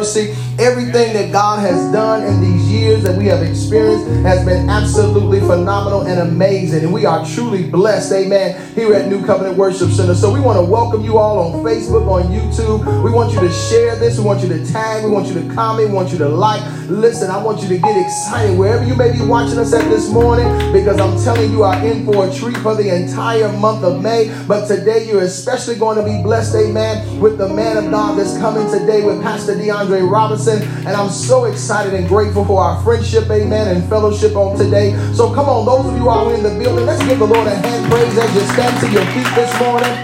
mercy. Everything that God has done in these years that we have experienced has been absolutely phenomenal and amazing. And we are truly blessed, amen, here at New Covenant Worship Center. So we want to welcome you all on Facebook, on YouTube. We want you to share this. We want you to tag. We want you to comment. We want you to like. Listen, I want you to get excited wherever you may be watching us at this morning because I'm telling you, are in for a treat for the entire month of May. But today you're especially going to be blessed, amen, with the man of God that's coming today with Pastor DeAndre Robinson. And I'm so excited and grateful for our friendship, amen, and fellowship on today. So come on, those of you are in the building, let's give the Lord a hand praise as you stand to your feet this morning.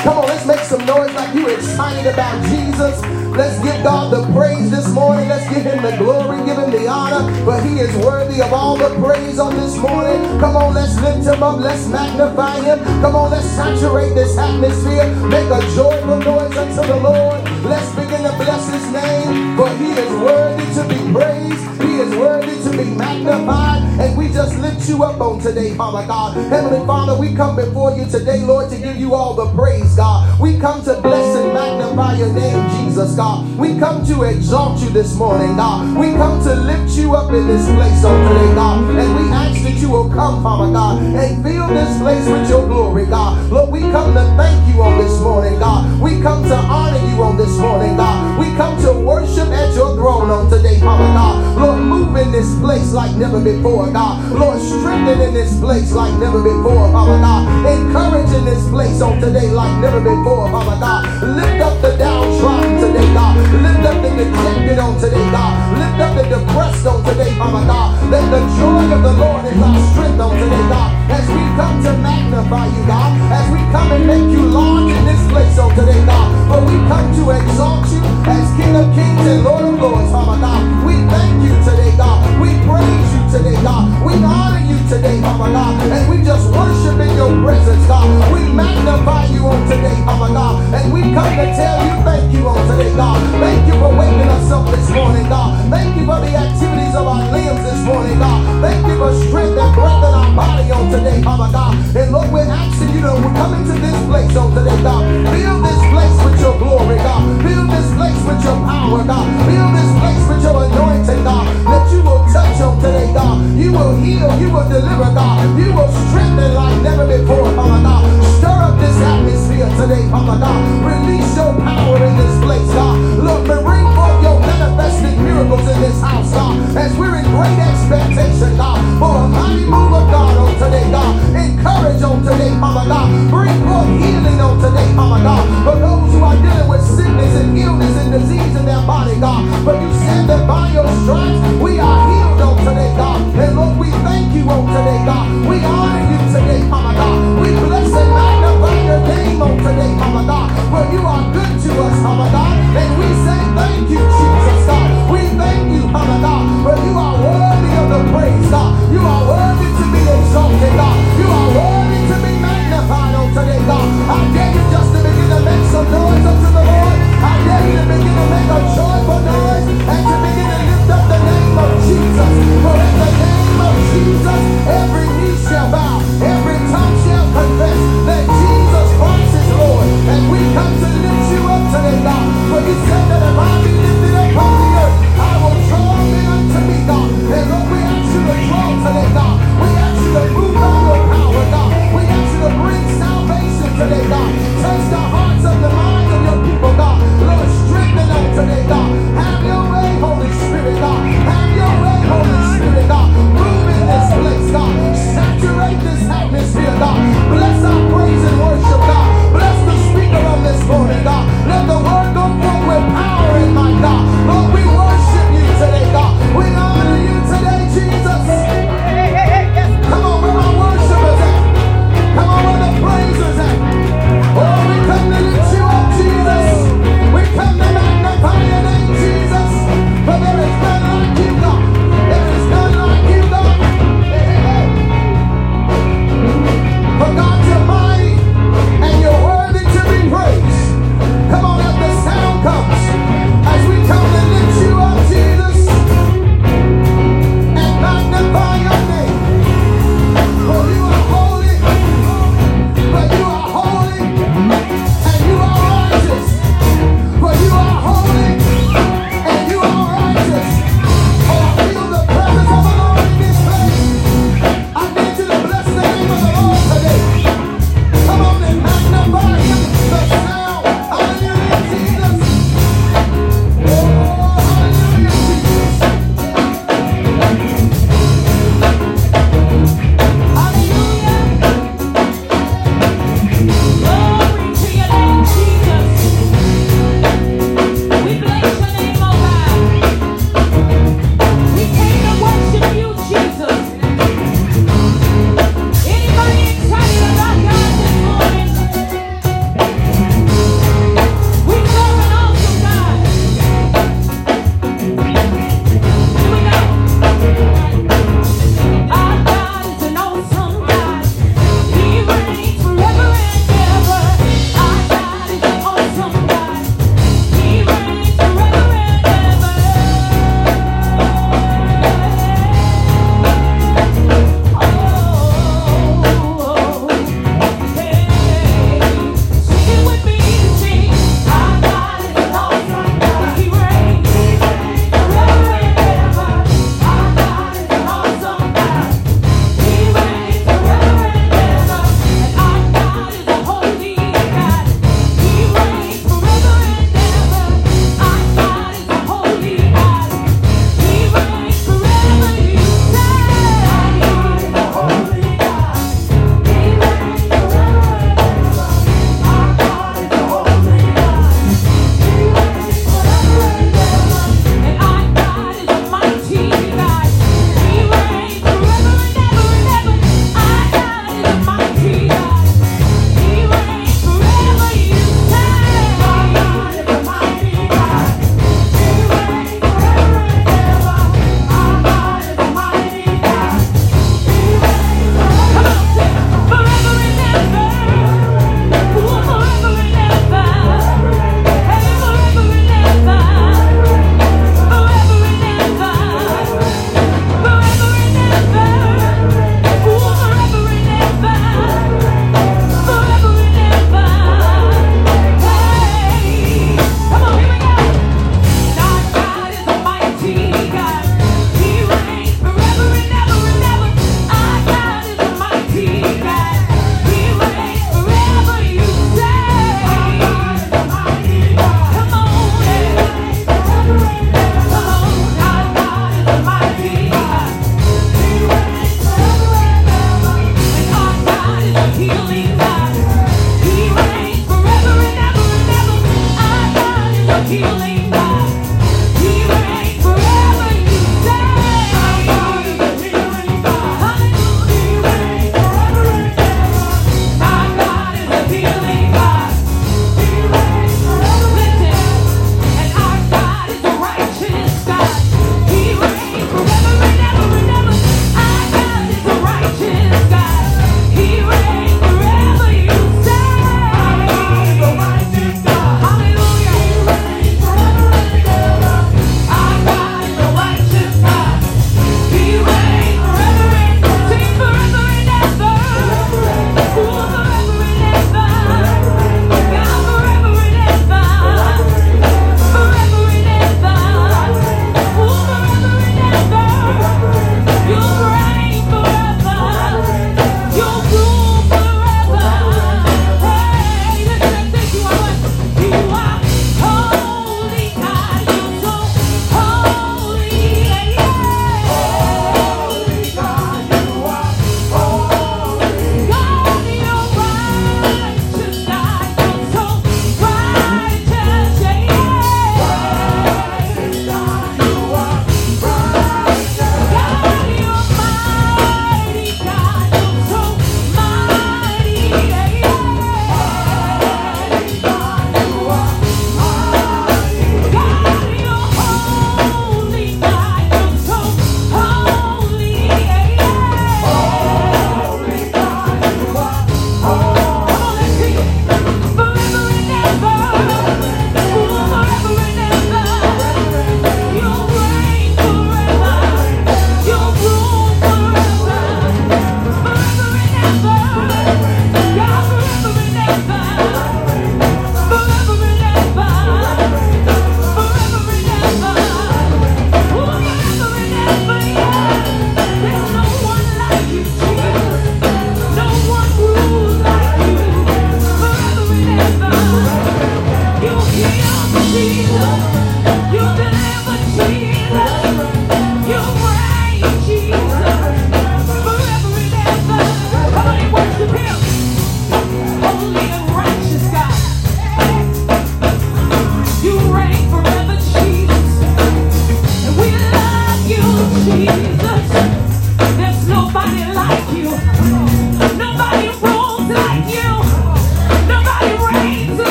Come on, let's make some noise like you're excited about Jesus. Let's give God the praise this morning. Let's give him the glory, give him the honor, but he is worthy of all the praise on this morning. Come on, let's lift him up. Let's magnify him. Come on, let's saturate this atmosphere. Make a joyful noise unto the Lord. Let's begin to bless his name, for he is worthy to be praised. Is worthy to be magnified. And we just lift you up on today, Father God. Heavenly Father, we come before you today, Lord, to give you all the praise, God. We come to bless and magnify your name, Jesus, God. We come to exalt you this morning, God. We come to lift you up in this place on today, God. And we ask that you will come, Father God, and fill this place with your glory, God. Lord, we come to thank you on this morning, God. We come to honor you on this morning, God. We come to worship at your throne on today, Father God. Lord, move in this place like never before, God. Lord, strengthen in this place like never before, Father God. Encourage in this place on today like never before, Father God. Lift up the downtrodden today, God. Lift up the dejected on today, God. Lift up the depressed on today, Father God. Let the joy of the Lord is our strength on today, God. As we come to magnify you, God. As we come and make you large in this place on today, God. But we come to exalt you as King of Kings and Lord of Lords, Father God. We thank you today, God. We praise today, God. We honor you today, Father God. And we just worship in your presence, God. We magnify you on today, Father God. And we come to tell you thank you on today, God. Thank you for waking us up this morning, God. Thank you for the activities of our limbs this morning, God. Thank you for strength and breath in our body on today, Father God. And Lord, we're asking you to come into this place on today, God. Fill this place with your glory, God. Fill this place with your power, God. Fill this place with your anointing, God. That you will touch on today, God. You will heal, you will deliver, God. You will strengthen like never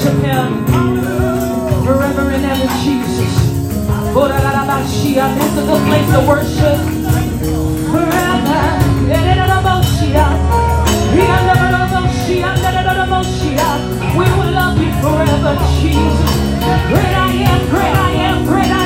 worship him forever and ever, Jesus. This is a place to worship. We will love you forever, Jesus. Great I am, great I am, great I am.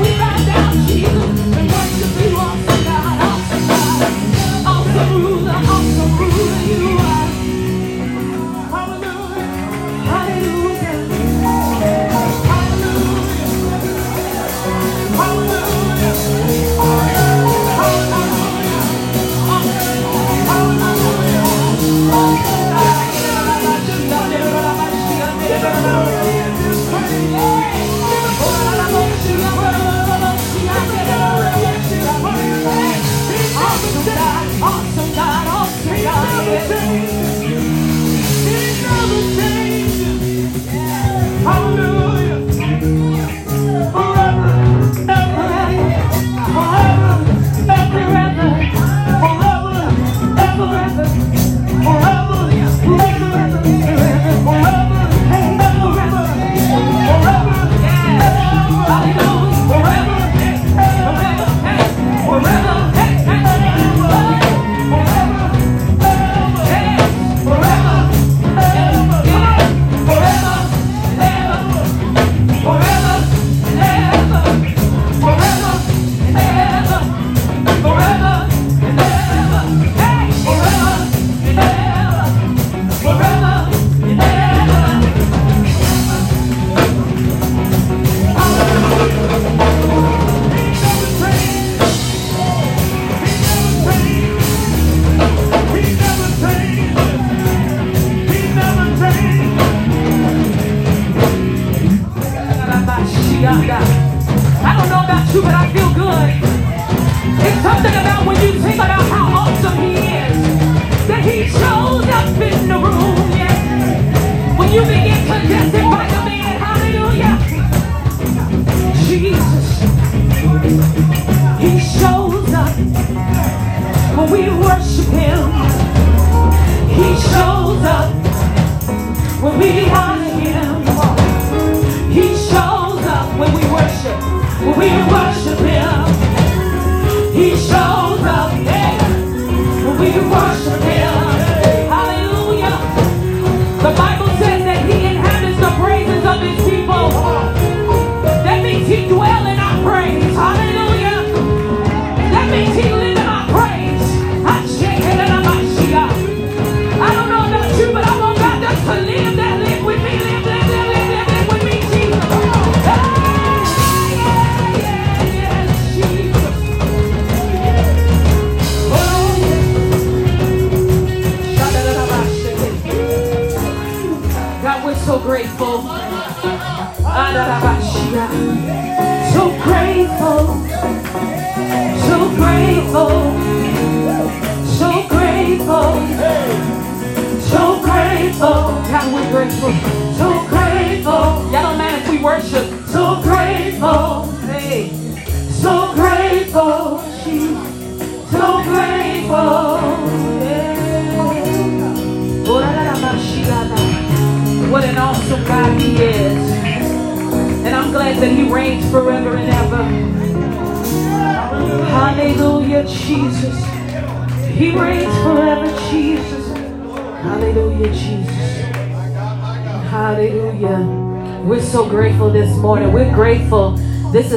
we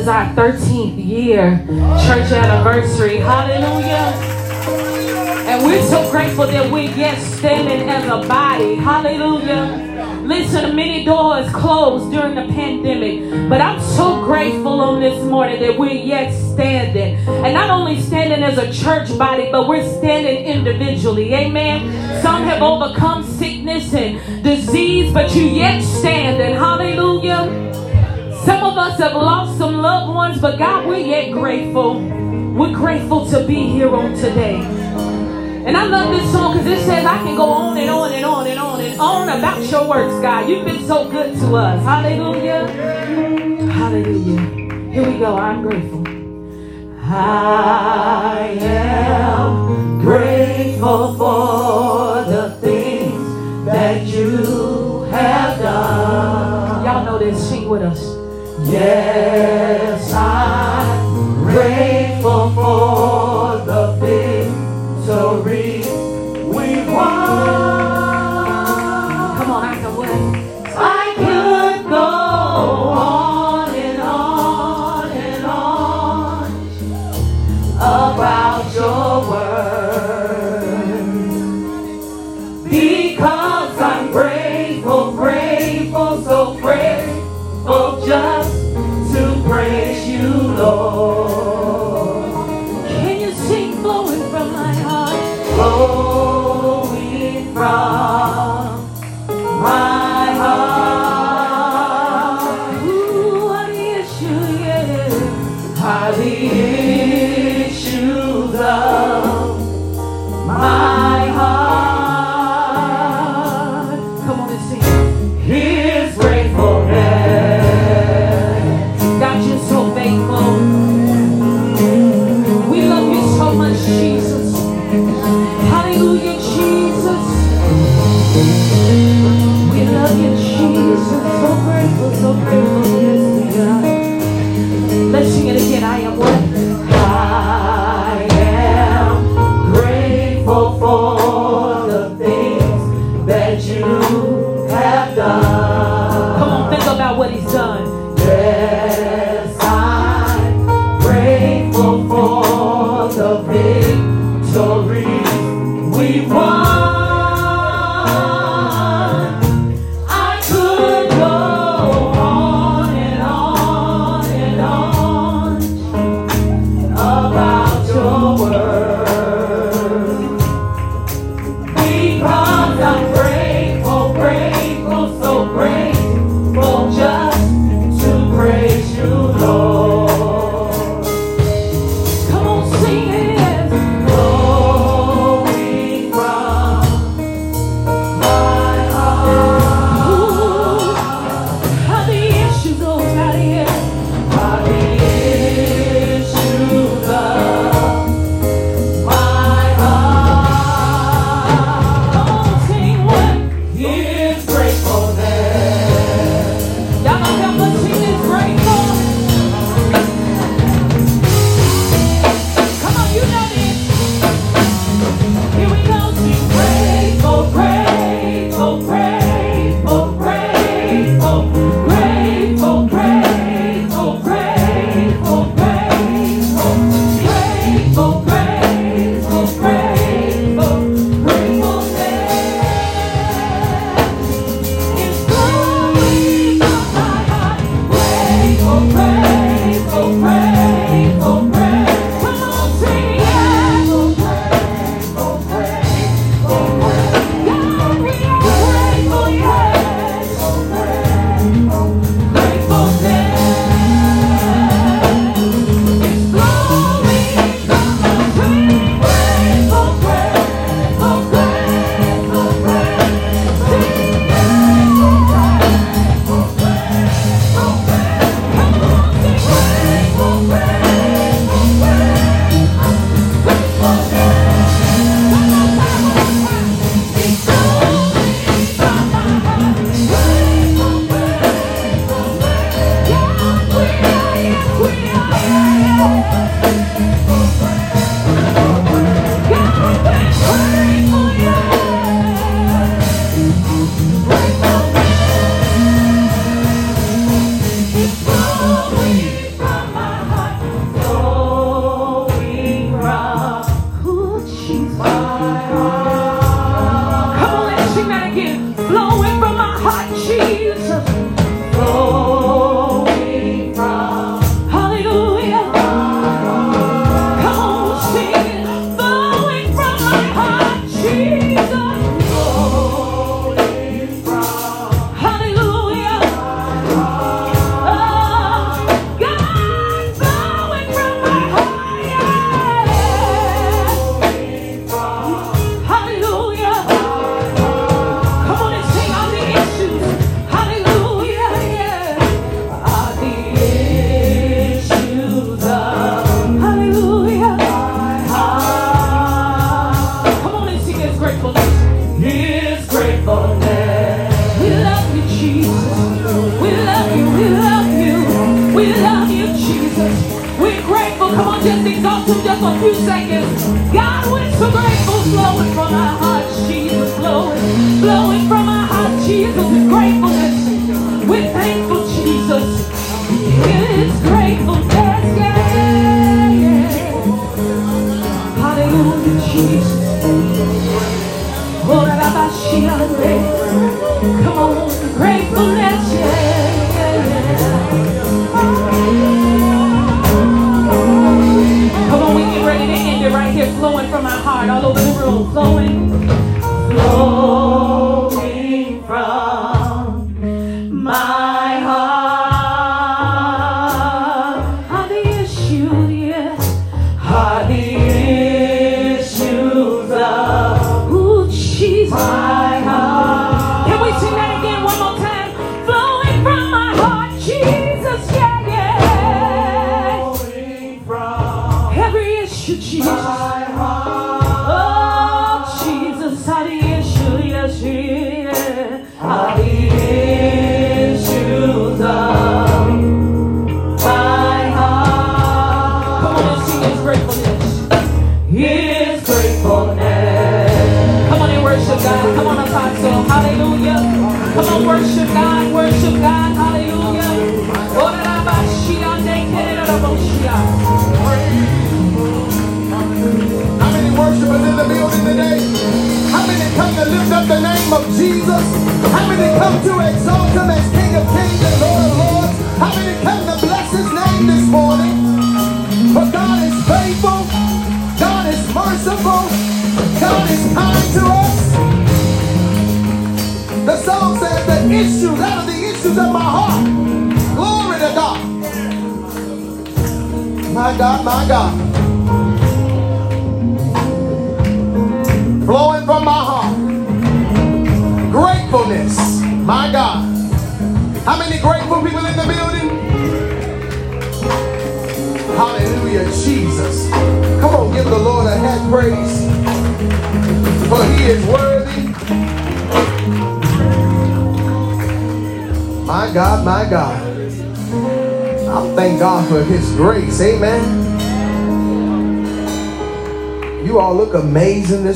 is our 13th year church anniversary. Hallelujah. And we're so grateful that we yet standing as a body. Hallelujah. Listen, many doors closed during the pandemic, but I'm so grateful on this morning that we're yet standing. And not only standing as a church body, but we're standing individually. Amen. Some have overcome sickness and disease, but you yet standing. Hallelujah. Some of us have lost some loved ones, but God, we're yet grateful. We're grateful to be here on today. And I love this song because it says I can go on and on and on and on and on about your works, God. You've been so good to us. Hallelujah. Hallelujah. Here we go. I'm grateful. I am grateful for the things that you have done. Y'all know this. Sing with us. Yes, I'm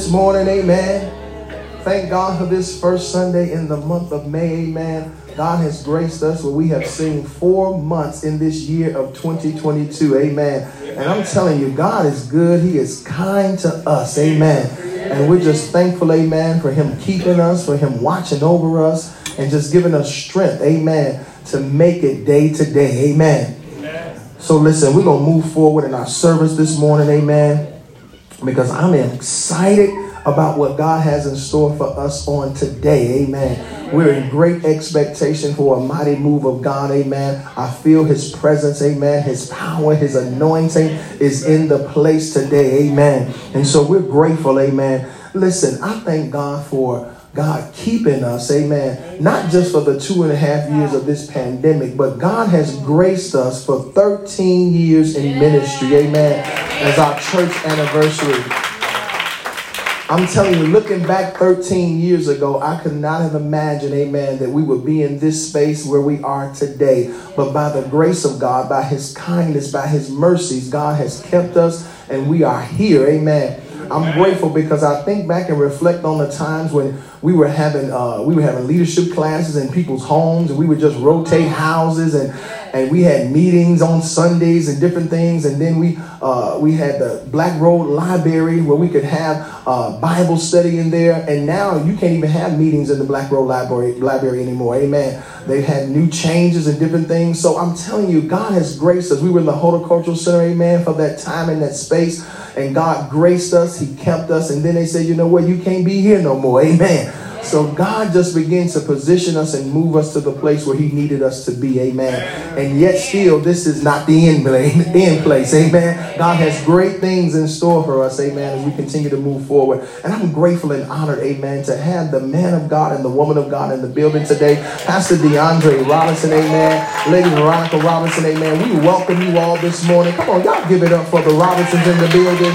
this morning, amen. Thank God for this first Sunday in the month of May, amen. God has graced us where we have seen four months in this year of 2022, amen. And I'm telling you, God is good. He is kind to us, amen. And we're just thankful, amen, for Him keeping us, for Him watching over us, and just giving us strength, amen, to make it day to day, amen. So listen, we're going to move forward in our service this morning, amen because I'm excited about what God has in store for us on today. Amen. We're in great expectation for a mighty move of God. Amen. I feel his presence. Amen. His power, his anointing is in the place today. Amen. And so we're grateful. Amen. Listen, I thank God for God keeping us, amen, not just for the two and a half years of this pandemic, but God has graced us for 13 years in ministry, amen, as our church anniversary. I'm telling you, looking back 13 years ago, I could not have imagined, amen, that we would be in this space where we are today. But by the grace of God, by his kindness, by his mercies, God has kept us and we are here, amen. I'm grateful because I think back and reflect on the times when we were having uh, we were having leadership classes in people's homes, and we would just rotate houses, and and we had meetings on Sundays and different things, and then we uh, we had the Black Road Library where we could have uh, Bible study in there, and now you can't even have meetings in the Black Road Library library anymore. Amen. They've had new changes and different things. So I'm telling you, God has graced us. We were in the Horticultural Center, amen, for that time in that space and God graced us, He kept us, and then they said, you know what, you can't be here no more. Amen. So God just begins to position us and move us to the place where He needed us to be. Amen. And yet still, this is not the end, end place. Amen. God has great things in store for us. Amen. As we continue to move forward. And I'm grateful and honored, amen, to have the man of God and the woman of God in the building today. Pastor DeAndre Robinson, amen. Lady Veronica Robinson, amen. We welcome you all this morning. Come on, y'all give it up for the Robinsons in the building.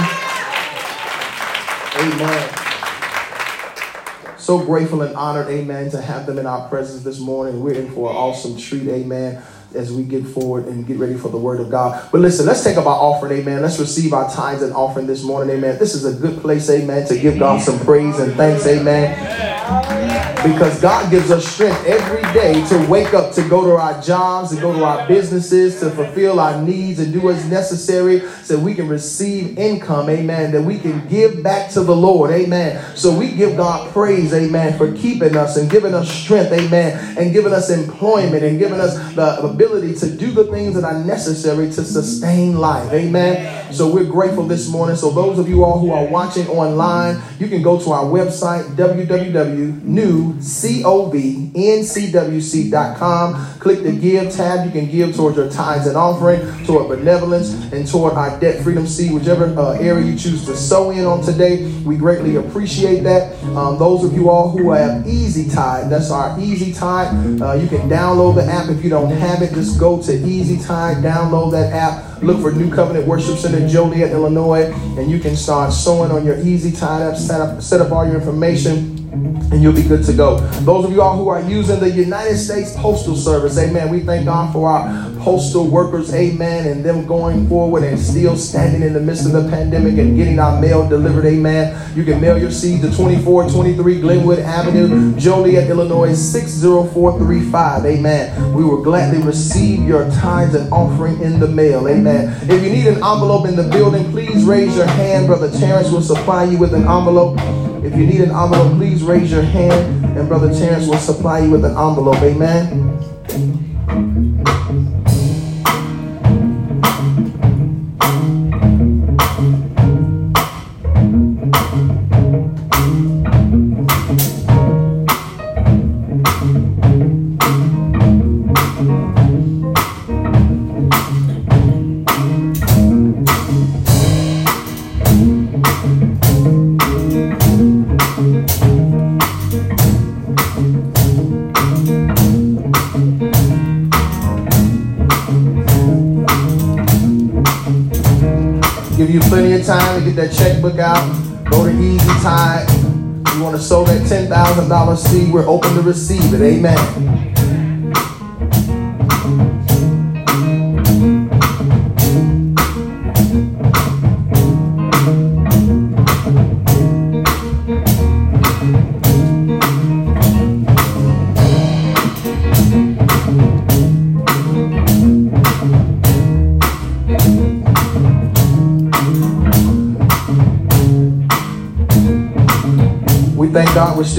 Amen. So grateful and honored, amen, to have them in our presence this morning. We're in for an awesome treat, amen, as we get forward and get ready for the word of God. But listen, let's take up our offering, amen. Let's receive our tithes and offering this morning, amen. This is a good place, amen, to give God some praise and thanks, amen. Because God gives us strength every day to wake up, to go to our jobs, to go to our businesses, to fulfill our needs and do what's necessary so we can receive income, amen, that we can give back to the Lord, amen. So we give God praise, amen, for keeping us and giving us strength, amen, and giving us employment and giving us the ability to do the things that are necessary to sustain life, amen. So we're grateful this morning. So those of you all who are watching online, you can go to our website, www.new covncwc.com. Click the give tab. You can give towards your tithes and offering, toward benevolence, and toward our debt freedom seed, whichever uh, area you choose to sow in on today. We greatly appreciate that. Um, those of you all who have Easy Tithe, that's our Easy Tithe. Uh, you can download the app if you don't have it. Just go to Easy Tithe, download that app. Look for New Covenant Worship Center, Joliet, Illinois, and you can start sowing on your Easy Tithe app. Set up, set up all your information and you'll be good to go. Those of you all who are using the United States Postal Service, amen. We thank God for our postal workers, amen, and them going forward and still standing in the midst of the pandemic and getting our mail delivered, amen. You can mail your seed to 2423 Glenwood Avenue, Joliet, Illinois 60435, amen. We will gladly receive your tithes and offering in the mail, amen. If you need an envelope in the building, please raise your hand. Brother Terrence will supply you with an envelope. If you need an envelope, please raise your hand and Brother Terrence will supply you with an envelope. Amen. Out, go to Easy Tithe. You want to sow that $10,000 seed, we're open to receive it. Amen.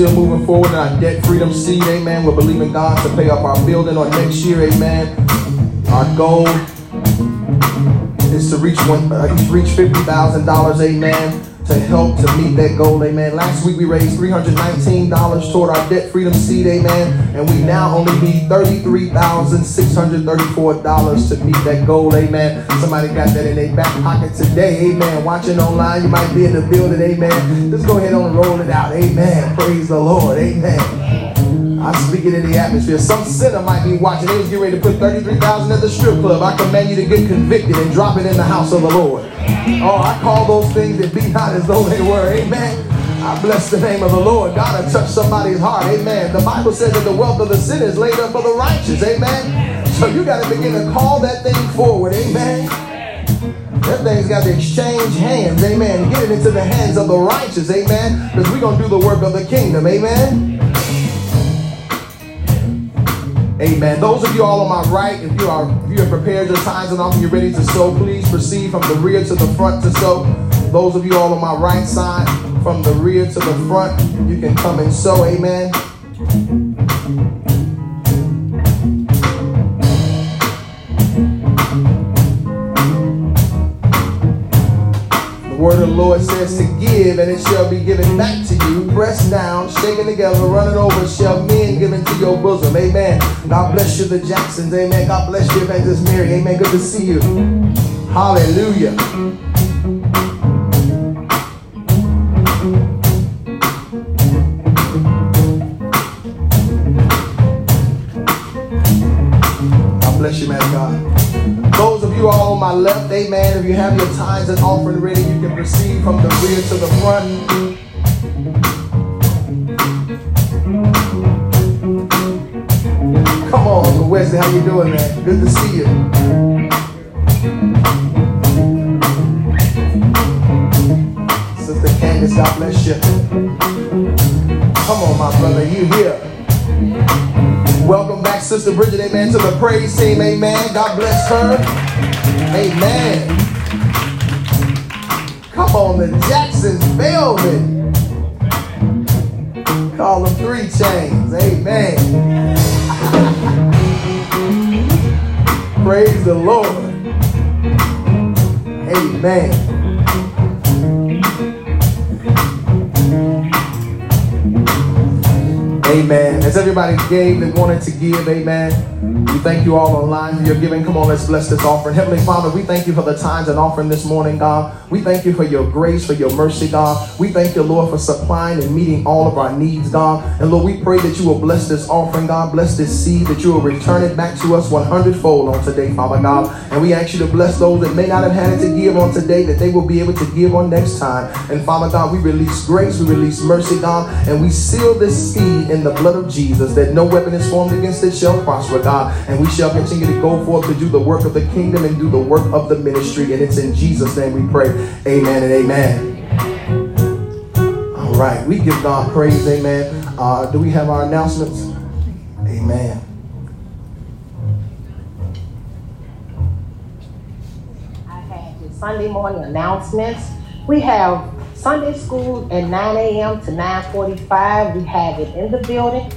Still moving forward in our debt freedom seed, amen. We're believing God to pay off our building on next year, amen. Our goal is to reach one, uh, reach $50,000, amen to help to meet that goal, amen. Last week we raised $319 toward our debt freedom seed, amen. And we now only need $33,634 to meet that goal, amen. Somebody got that in their back pocket today, amen. Watching online, you might be in the building, amen. Just go ahead and roll it out, amen. Praise the Lord, amen. I speak it in the atmosphere. Some sinner might be watching. They was getting ready to put 33000 at the strip club. I command you to get convicted and drop it in the house of the Lord. Oh, I call those things that be not as though they were. Amen. I bless the name of the Lord. God will touch somebody's heart. Amen. The Bible says that the wealth of the sinner is laid up for the righteous. Amen. So you got to begin to call that thing forward. Amen. That thing's got to exchange hands. Amen. Get it into the hands of the righteous. Amen. Because we're going to do the work of the kingdom. Amen. Amen. Those of you all on my right, if you are if you have prepared your tithes and offering, you're ready to sow, please proceed from the rear to the front to sow. Those of you all on my right side, from the rear to the front, you can come and sow. Amen. Lord says to give, and it shall be given back to you, pressed down, shaken together, running over, shall men given to your bosom. Amen. God bless you, the Jacksons. Amen. God bless you, Evangelist Mary. Amen. Good to see you. Hallelujah. God bless you, man, God. You all on my left, amen. If you have your tithes and offering ready, you can proceed from the rear to the front. Come on, West how you doing, man? Good to see you. Sister Candace, God bless you. Come on, my brother, you here. Welcome back, Sister Bridget, amen, to the praise team, amen. God bless her. Amen. Come on, the Jacksons Velvet. Call them three chains. Amen. Praise the Lord. Amen. Amen. As everybody gave that wanted to give, amen. We thank you all online for your giving. Come on, let's bless this offering. Heavenly Father, we thank you for the tithes and offering this morning, God. We thank you for your grace, for your mercy, God. We thank you, Lord, for supplying and meeting all of our needs, God. And Lord, we pray that you will bless this offering, God. Bless this seed, that you will return it back to us 100 fold on today, Father God. And we ask you to bless those that may not have had it to give on today, that they will be able to give on next time. And Father God, we release grace, we release mercy, God, and we seal this seed in the blood of Jesus, that no weapon is formed against it shall prosper, God. And we shall continue to go forth to do the work of the kingdom and do the work of the ministry. And it's in Jesus' name we pray. Amen and amen. All right, we give God praise, amen. Uh, do we have our announcements? Amen. Sunday morning announcements. We have Sunday school at 9 a.m. to 9:45. We have it in the building.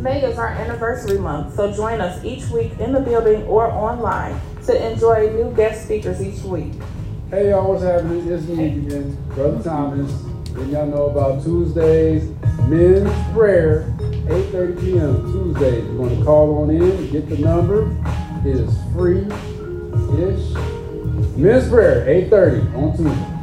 May is our anniversary month, so join us each week in the building or online to enjoy new guest speakers each week. Hey y'all, what's happening? It's me again, Brother Thomas. And y'all know about Tuesdays, men's prayer, 8.30 p.m. Tuesdays. You're going to call on in, get the number. It is free-ish. Men's prayer, 8.30 on Tuesday.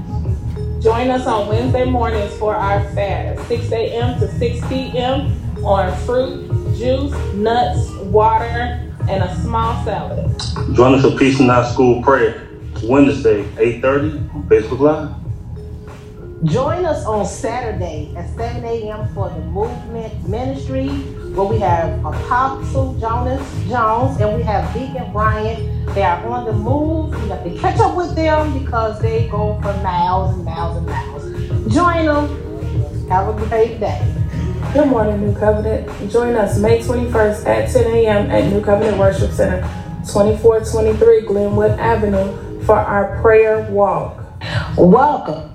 Join us on Wednesday mornings for our fast, 6 a.m. to 6 p.m. on fruit, juice, nuts, water, and a small salad. Join us for Peace and Not School Prayer, Wednesday, 8.30 on Facebook Live. Join us on Saturday at 7 a.m. for the Movement Ministry, where we have Apostle Jonas Jones and we have Deacon Bryant. They are on the move. You have to catch up with them because they go for miles and miles and miles. Join them. Have a great day. Good morning, New Covenant. Join us May 21st at 10 a.m. at New Covenant Worship Center, 2423 Glenwood Avenue, for our prayer walk. Welcome.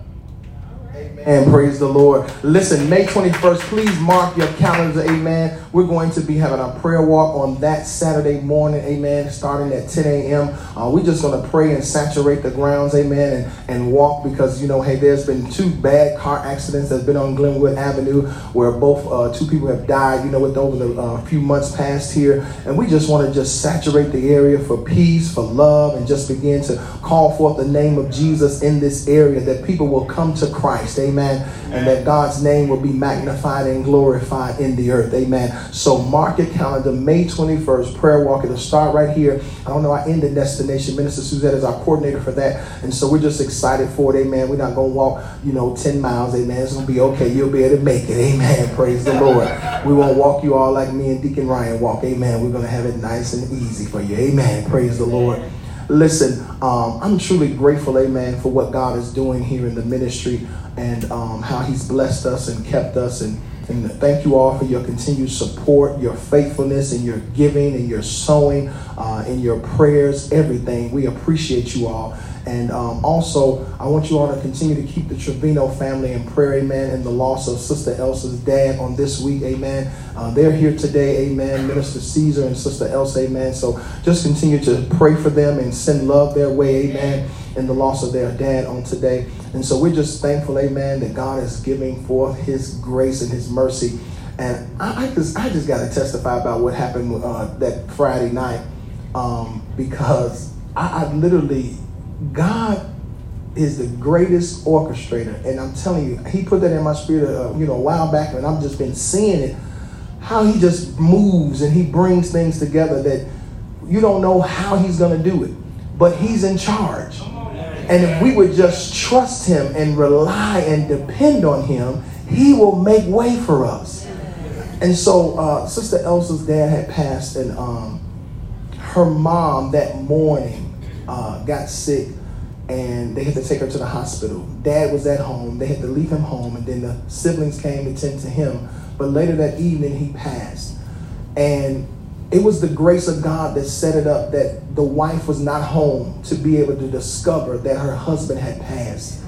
And praise the Lord. Listen, May 21st, please mark your calendars, amen. We're going to be having a prayer walk on that Saturday morning, amen, starting at 10 a.m. Uh, we're just going to pray and saturate the grounds, amen, and, and walk because, you know, hey, there's been two bad car accidents that's been on Glenwood Avenue where both uh, two people have died, you know, with over the uh, few months past here. And we just want to just saturate the area for peace, for love, and just begin to call forth the name of Jesus in this area that people will come to Christ, amen Amen. And that God's name will be magnified and glorified in the earth. Amen. So mark your calendar, May 21st, prayer walk. It'll start right here. I don't know our ending destination. Minister Suzette is our coordinator for that. And so we're just excited for it. Amen. We're not going to walk, you know, 10 miles. Amen. It's going to be okay. You'll be able to make it. Amen. Praise the Lord. We won't walk you all like me and Deacon Ryan walk. Amen. We're going to have it nice and easy for you. Amen. Praise the Lord. Listen, um, I'm truly grateful, amen, for what God is doing here in the ministry and um, how He's blessed us and kept us. And, and thank you all for your continued support, your faithfulness, and your giving, and your sowing, uh, and your prayers, everything. We appreciate you all. And um, also, I want you all to continue to keep the Trevino family in prayer, amen, and the loss of Sister Elsa's dad on this week, amen. Uh, they're here today, amen. Minister Caesar and Sister Elsa, amen. So just continue to pray for them and send love their way, amen, in the loss of their dad on today. And so we're just thankful, amen, that God is giving forth his grace and his mercy. And I, I just, I just got to testify about what happened uh, that Friday night um, because I, I literally God is the greatest orchestrator, and I'm telling you, He put that in my spirit, uh, you know, a while back, and I've just been seeing it. How He just moves and He brings things together that you don't know how He's going to do it, but He's in charge. And if we would just trust Him and rely and depend on Him, He will make way for us. And so, uh, Sister Elsa's dad had passed, and um, her mom that morning uh, got sick and they had to take her to the hospital. Dad was at home. They had to leave him home, and then the siblings came to tend to him. But later that evening, he passed. And it was the grace of God that set it up that the wife was not home to be able to discover that her husband had passed.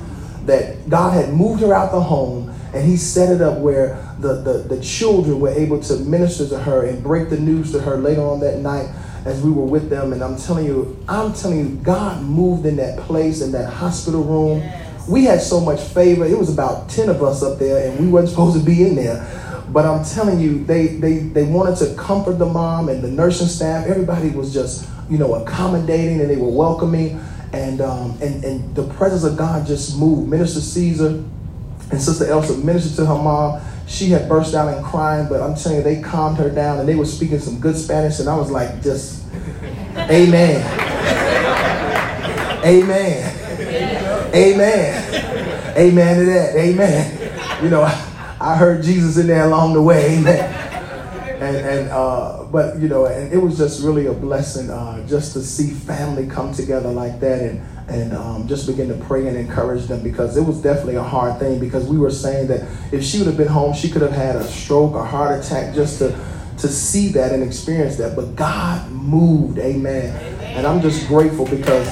That God had moved her out the home and he set it up where the, the, the children were able to minister to her and break the news to her later on that night as we were with them. And I'm telling you, I'm telling you, God moved in that place, in that hospital room. We had so much favor. It was about 10 of us up there, and we weren't supposed to be in there. But I'm telling you, they, they, they wanted to comfort the mom and the nursing staff. Everybody was just, you know, accommodating and they were welcoming. And, um, and, and the presence of God just moved. Minister Caesar and Sister Elsa ministered to her mom. She had burst out in crying, but I'm telling you, they calmed her down and they were speaking some good Spanish. And I was like, just, amen. Amen. Amen. Amen to that. Amen. You know, I heard Jesus in there along the way. Amen. And, and uh, but you know, and it was just really a blessing uh, just to see family come together like that and and um, just begin to pray and encourage them because it was definitely a hard thing because we were saying that if she would have been home, she could have had a stroke a heart attack just to to see that and experience that. But God moved, amen. amen. And I'm just grateful because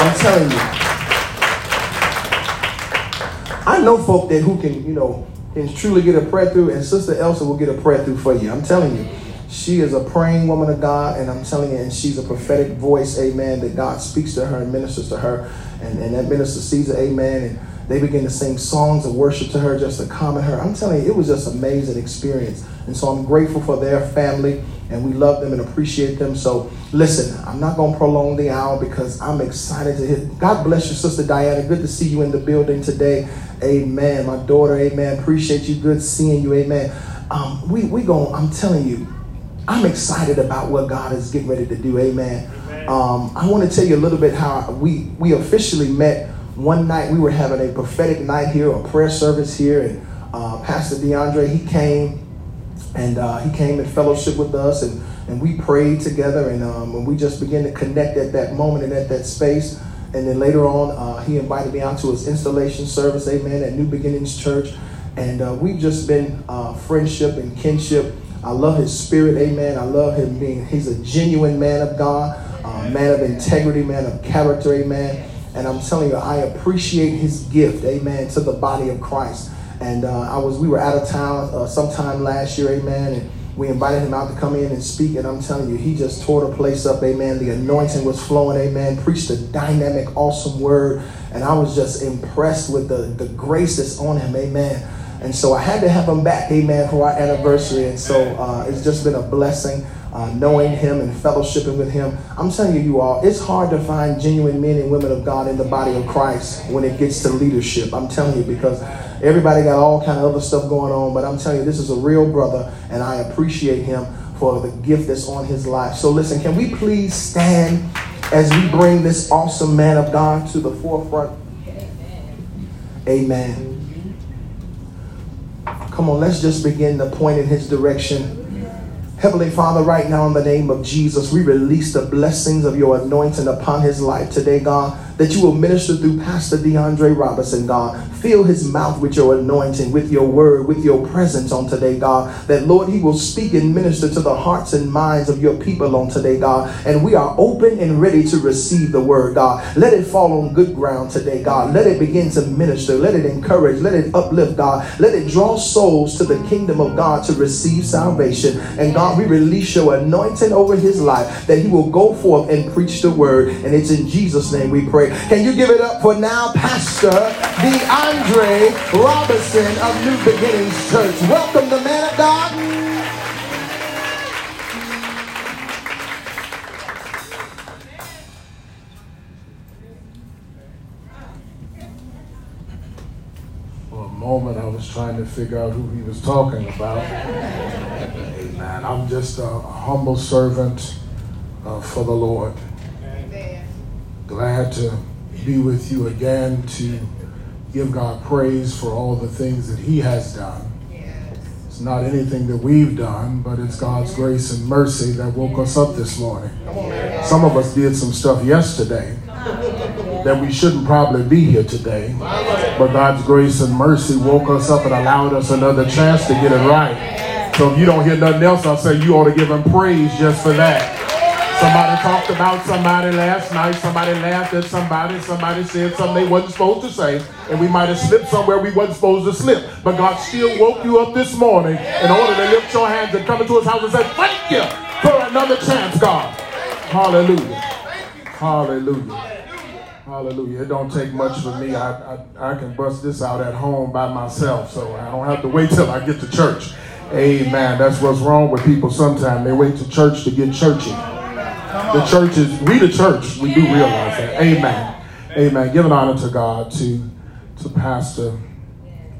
I'm telling you, I know folk that who can, you know, can truly get a prayer through, and Sister Elsa will get a prayer through for you. I'm telling you. She is a praying woman of God, and I'm telling you, and she's a prophetic voice, amen, that God speaks to her and ministers to her. And, and that minister Caesar, amen. And they begin to sing songs of worship to her just to calm her. I'm telling you, it was just amazing experience. And so I'm grateful for their family, and we love them and appreciate them. So listen, I'm not going to prolong the hour because I'm excited to hear. God bless you, Sister Diana. Good to see you in the building today. Amen. My daughter, amen. Appreciate you. Good seeing you. Amen. Um, we we going I'm telling you, I'm excited about what God is getting ready to do. Amen. Amen. Um, I want to tell you a little bit how we we officially met one night. We were having a prophetic night here, a prayer service here, and uh, Pastor DeAndre he came and uh, he came and fellowship with us, and and we prayed together, and um, and we just began to connect at that moment and at that space. And then later on, uh, he invited me out to his installation service, amen, at New Beginnings Church. And uh, we've just been uh, friendship and kinship I love his spirit, amen. I love him being, he's a genuine man of God, man of integrity, man of character, amen. And I'm telling you, I appreciate his gift, amen, to the body of Christ. And uh, I was, we were out of town uh, sometime last year, amen. And we invited him out to come in and speak. And I'm telling you, he just tore the place up, amen. The anointing was flowing, amen. Preached a dynamic, awesome word. And I was just impressed with the, the grace that's on him, amen. And so I had to have him back, amen, for our anniversary. And so uh, it's just been a blessing uh, knowing him and fellowshipping with him. I'm telling you, you all, it's hard to find genuine men and women of God in the body of Christ when it gets to leadership. I'm telling you, because everybody got all kind of other stuff going on. But I'm telling you, this is a real brother, and I appreciate him for the gift that's on his life. So listen, can we please stand as we bring this awesome man of God to the forefront? Amen. Come on, let's just begin to point in his direction. Heavenly Father, right now in the name of Jesus, we release the blessings of your anointing upon his life today, God that you will minister through Pastor DeAndre Robinson, God. Fill his mouth with your anointing, with your word, with your presence on today, God. That, Lord, he will speak and minister to the hearts and minds of your people on today, God. And we are open and ready to receive the word, God. Let it fall on good ground today, God. Let it begin to minister. Let it encourage. Let it uplift, God. Let it draw souls to the kingdom of God to receive salvation. And God, we release your anointing over his life that he will go forth and preach the word. And it's in Jesus' name we pray. Can you give it up for now, Pastor DeAndre Robinson of New Beginnings Church? Welcome, the man of God. For a moment, I was trying to figure out who he was talking about. Amen. I'm just a humble servant uh, for the Lord glad to be with you again to give God praise for all the things that He has done. Yes. It's not anything that we've done, but it's God's grace and mercy that woke us up this morning. Some of us did some stuff yesterday that we shouldn't probably be here today, but God's grace and mercy woke us up and allowed us another chance to get it right. So if you don't hear nothing else, I'll say you ought to give him praise just for that. Somebody talked about somebody last night. Somebody laughed at somebody. Somebody said something they wasn't supposed to say. And we might have slipped somewhere we wasn't supposed to slip. But God still woke you up this morning in order to lift your hands and come into his house and say, thank you for another chance, God. Hallelujah. Hallelujah. Hallelujah. It don't take much for me. I, I, I can bust this out at home by myself. So I don't have to wait till I get to church. Amen. That's what's wrong with people sometimes. They wait to church to get churchy. The church is, we the church, we do realize that. Amen. Amen. Give an honor to God, to, to Pastor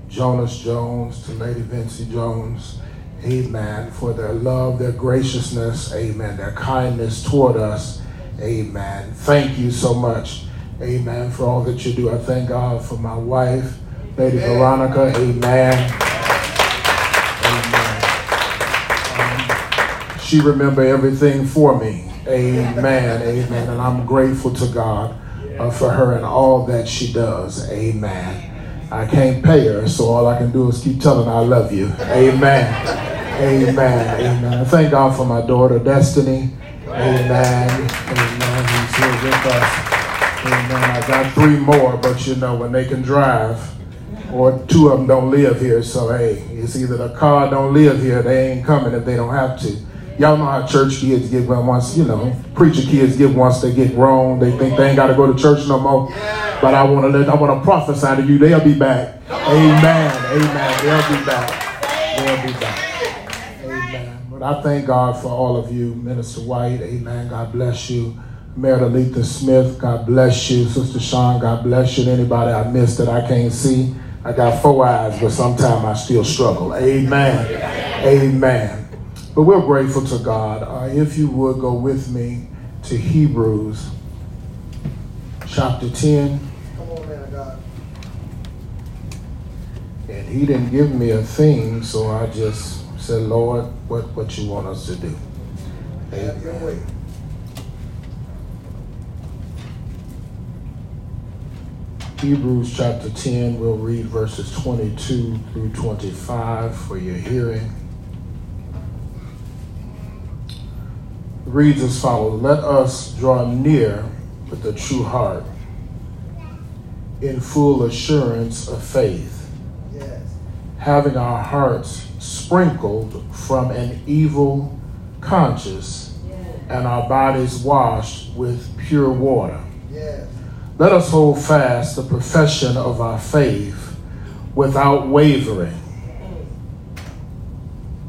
Jonas Jones, to Lady Vincy Jones. Amen. For their love, their graciousness. Amen. Their kindness toward us. Amen. Thank you so much. Amen. For all that you do. I thank God for my wife, Lady Veronica. Amen. Amen. Um, she remember everything for me. Amen. Amen. And I'm grateful to God uh, for her and all that she does. Amen. I can't pay her, so all I can do is keep telling her I love you. Amen. Amen. Amen. Thank God for my daughter, Destiny. Amen. Amen. He's here with us. Amen. I got three more, but you know, when they can drive, or two of them don't live here, so hey, it's either the car don't live here, they ain't coming if they don't have to. Y'all know how church kids get when once, you know, preacher kids get once they get grown. They think they ain't got to go to church no more. But I want to let, I want to prophesy to you, they'll be back. Amen. Amen. They'll be back. They'll be back. Amen. But I thank God for all of you, Minister White. Amen. God bless you. Meredith Smith, God bless you. Sister Sean, God bless you. Anybody I missed that I can't see, I got four eyes, but sometimes I still struggle. Amen. Amen. But we're grateful to God. Uh, if you would go with me to Hebrews chapter 10. Come on, man, God. And he didn't give me a theme, so I just said, Lord, what, what you want us to do. Amen. Hebrews chapter 10, we'll read verses 22 through 25 for your hearing. Reads as follows Let us draw near with a true heart in full assurance of faith, yes. having our hearts sprinkled from an evil conscience yes. and our bodies washed with pure water. Yes. Let us hold fast the profession of our faith without wavering.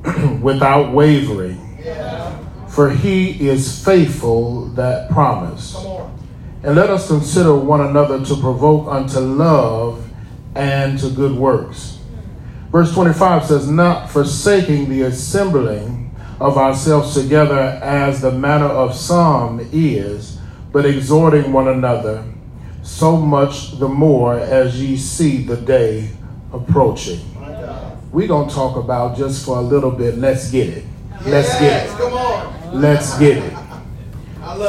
without wavering for he is faithful that promise. And let us consider one another to provoke unto love and to good works. Verse 25 says, Not forsaking the assembling of ourselves together as the manner of some is, but exhorting one another, so much the more as ye see the day approaching. We're going to talk about just for a little bit, let's get it. Let's get it. Let's get it.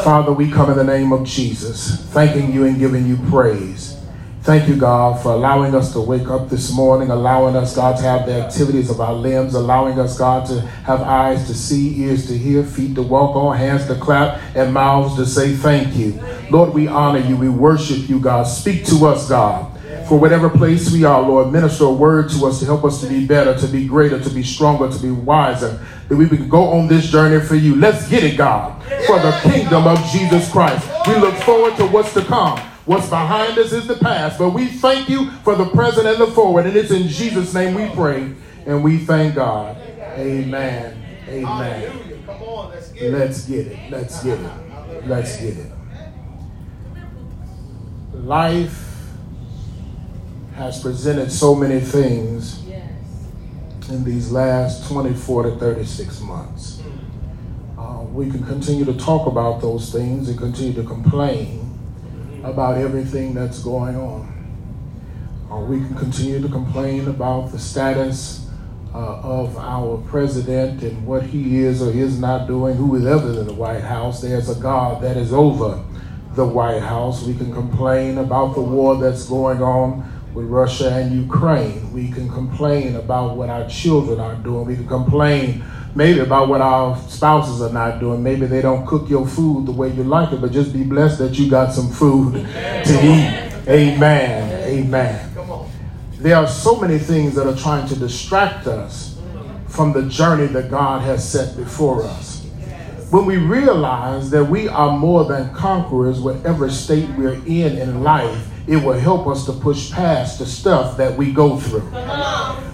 Father, we come in the name of Jesus, thanking you and giving you praise. Thank you, God, for allowing us to wake up this morning, allowing us, God, to have the activities of our limbs, allowing us, God, to have eyes to see, ears to hear, feet to walk on, hands to clap, and mouths to say thank you. Lord, we honor you. We worship you, God. Speak to us, God for whatever place we are, Lord. Minister a word to us to help us to be better, to be greater, to be stronger, to be wiser, that we can go on this journey for you. Let's get it, God, for the kingdom of Jesus Christ. We look forward to what's to come. What's behind us is the past, but we thank you for the present and the forward. And it's in Jesus' name we pray and we thank God. Amen. Amen. Let's get it. Let's get it. Let's get it. Life has presented so many things in these last 24 to 36 months. Uh, we can continue to talk about those things and continue to complain about everything that's going on. Uh, we can continue to complain about the status uh, of our president and what he is or is not doing, who is ever in the White House. There's a God that is over the White House. We can complain about the war that's going on with Russia and Ukraine. We can complain about what our children are doing. We can complain maybe about what our spouses are not doing. Maybe they don't cook your food the way you like it, but just be blessed that you got some food to eat. Amen. Amen. There are so many things that are trying to distract us from the journey that God has set before us. When we realize that we are more than conquerors, whatever state we're in in life, it will help us to push past the stuff that we go through.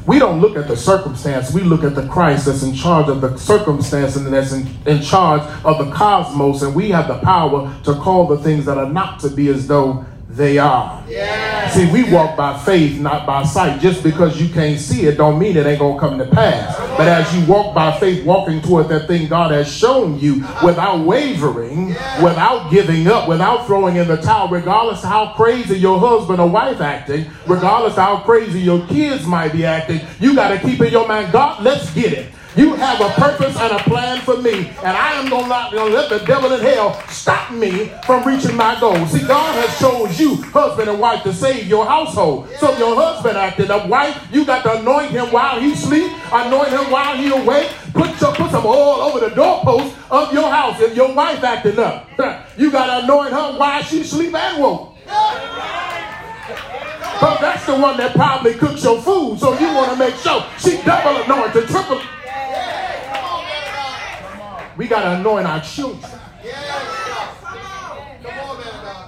We don't look at the circumstance, we look at the Christ that's in charge of the circumstance and that's in, in charge of the cosmos, and we have the power to call the things that are not to be as though they are. Yeah. See, we walk by faith, not by sight. Just because you can't see it don't mean it ain't gonna come to pass. But as you walk by faith, walking toward that thing God has shown you without wavering, without giving up, without throwing in the towel, regardless of how crazy your husband or wife acting, regardless of how crazy your kids might be acting, you gotta keep in your mind, God, let's get it. You have a purpose and a plan for me, and I am not, gonna let the devil in hell stop me from reaching my goals. See, God has chose you, husband and wife, to save your household. So if your husband acting up, wife, you got to anoint him while he sleep, anoint him while he awake. Put some, put some oil over the doorpost of your house. If your wife acting up, you got to anoint her while she sleep and woke. But that's the one that probably cooks your food, so you want to make sure she double anointed, triple. We got to anoint our children.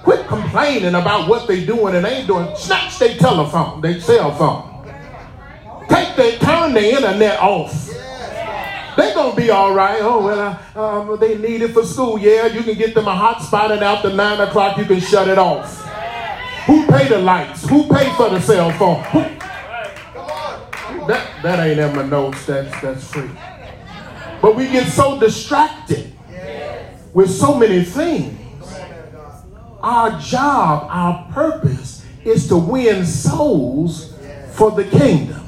Quit complaining about what they doing and ain't doing. Snatch their telephone, their cell phone. Take their, turn the internet off. They're going to be all right. Oh, well, um, they need it for school. Yeah, you can get them a hotspot and after 9 o'clock you can shut it off. Who pay the lights? Who pay for the cell phone? Who? That, that ain't in my notes. That's, that's free. But we get so distracted with so many things. Our job, our purpose is to win souls for the kingdom.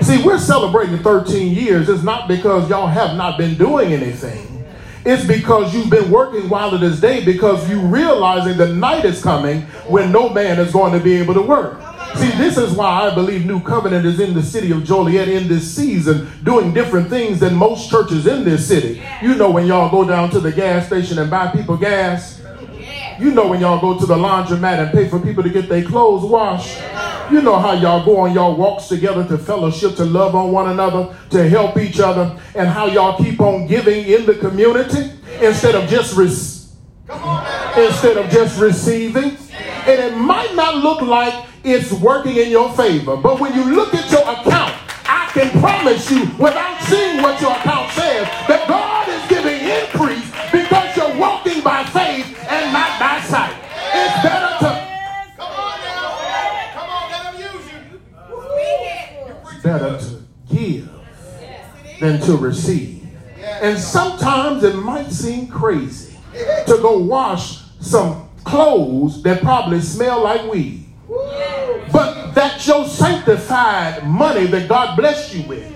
See, we're celebrating 13 years. It's not because y'all have not been doing anything. It's because you've been working while it is day because you realizing the night is coming when no man is going to be able to work. See, this is why I believe New Covenant is in the city of Joliet in this season, doing different things than most churches in this city. You know, when y'all go down to the gas station and buy people gas, you know, when y'all go to the laundromat and pay for people to get their clothes washed. You know how y'all go on y'all walks together to fellowship, to love on one another, to help each other, and how y'all keep on giving in the community instead of just re- instead of just receiving. And it might not look like it's working in your favor. But when you look at your account, I can promise you, without seeing what your account says, that God is giving increase because you're walking by faith and not by sight. It's better to. come on now, come on, get them used. It's Better to give than to receive. And sometimes it might seem crazy to go wash some clothes that probably smell like weed. But that's your sanctified money that God blessed you with.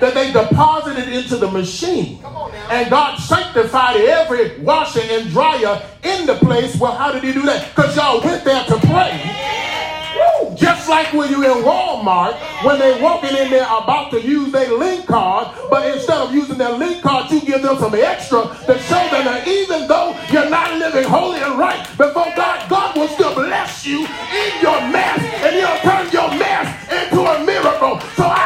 That they deposited into the machine. And God sanctified every washer and dryer in the place. Well, how did he do that? Because y'all went there to pray. Just like when you're in Walmart, when they walking in there about to use their link card, but instead of using their link card, you give them some extra to show them that even though you're not living holy and right before God, God will still bless you in your mess, and He'll turn your mess into a miracle. So I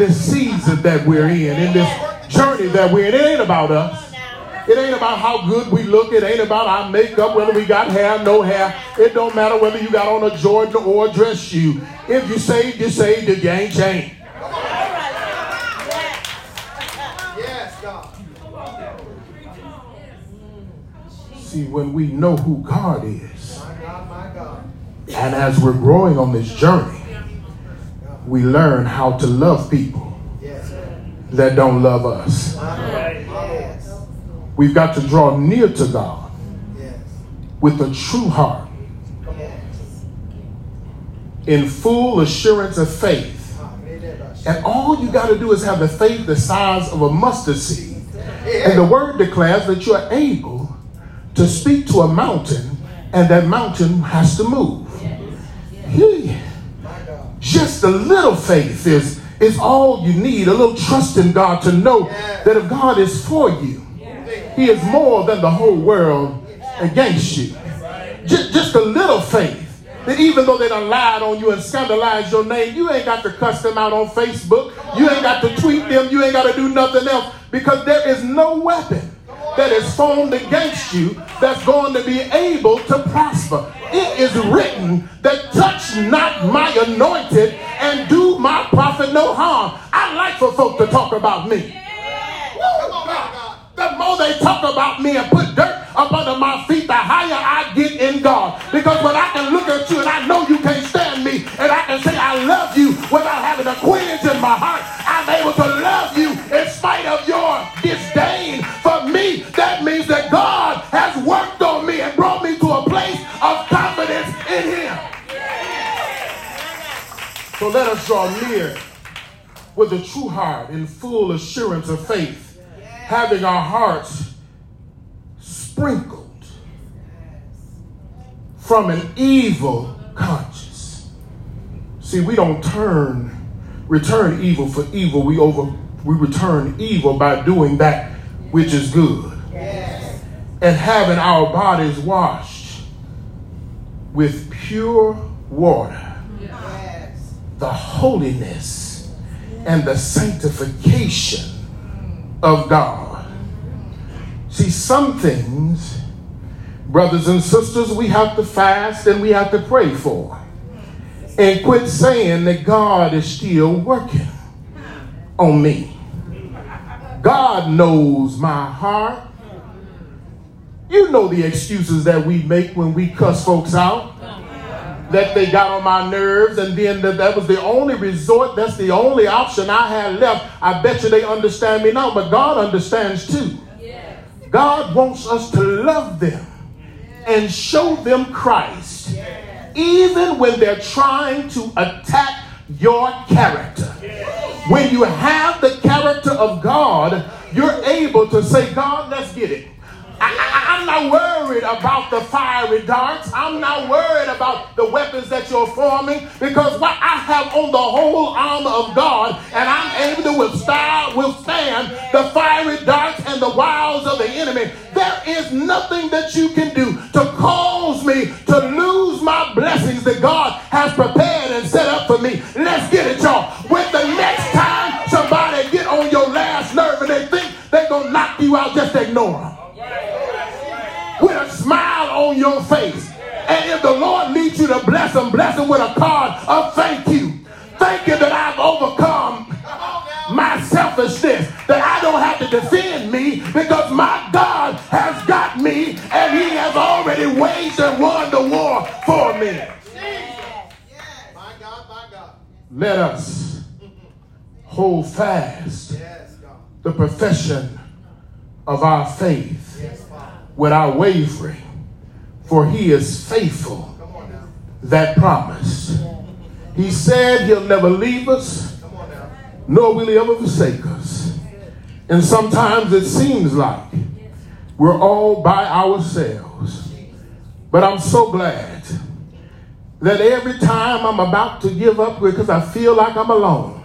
this season that we're in, in this journey that we're in, it ain't about us. It ain't about how good we look. It ain't about our makeup, whether we got hair, no hair. It don't matter whether you got on a Jordan or a dress shoe. If you saved, you saved. If you ain't, changed. See, when we know who God is, and as we're growing on this journey, we learn how to love people Yes. that don't love us. Yes. We've got to draw near to God Yes. with a true heart, in full assurance of faith. Made that us. And all you got to do is have the faith the size of a mustard seed. And the word declares that you are able to speak to a mountain, and that mountain has to move. Yeah. Just a little faith is, is all you need, a little trust in God to know that if God is for you, He is more than the whole world against you. Just, just a little faith. That even though they done lied on you and scandalized your name, you ain't got to cuss them out on Facebook. You ain't got to tweet them. You ain't got to do nothing else because there is no weapon that is formed against you that's going to be able to prosper. It is written that touch not my anointed and do my prophet no harm. I like for folk to talk about me. Come on, my God. The more they talk about me and put dirt up under my feet, the higher I get in God. Because when I can look at you and I know you can't stand me, and I can say I love you without having a quench in my heart, I'm able to So let us draw near with a true heart in full assurance of faith, having our hearts sprinkled from an evil conscience. See, we don't turn return evil for evil. We over we return evil by doing that which is good. And having our bodies washed with pure water. The holiness and the sanctification of God. See, some things, brothers and sisters, we have to fast and we have to pray for. And quit saying that God is still working on me. God knows my heart. You know the excuses that we make when we cuss folks out that they got on my nerves, and then that, that was the only resort, that's the only option I had left. I bet you they understand me now, but God understands too. God wants us to love them and show them Christ, even when they're trying to attack your character. When you have the character of God, you're able to say, God, let's get it. I, am not worried about the fiery darts. I'm not worried about the weapons that you're forming because what I have on the whole armor of God and I'm able to withstand, withstand the fiery darts and the wiles of the enemy. There is nothing that you can do to cause me to lose my blessings that God has prepared and set up for me. Let's get it, y'all. When the next time somebody get on your last nerve and they think they're going to knock you out, just ignore them smile on your face. And if the Lord needs you to bless him, bless him with a card of thank you. Thank you that I've overcome my selfishness, that I don't have to defend me because my God has got me and he has already waged and won the war for me. My God, my God. Let us hold fast the profession of our faith. Without wavering, for he is faithful that promise. He said he'll never leave us, nor will he ever forsake us. And sometimes it seems like we're all by ourselves. But I'm so glad that every time I'm about to give up because I feel like I'm alone,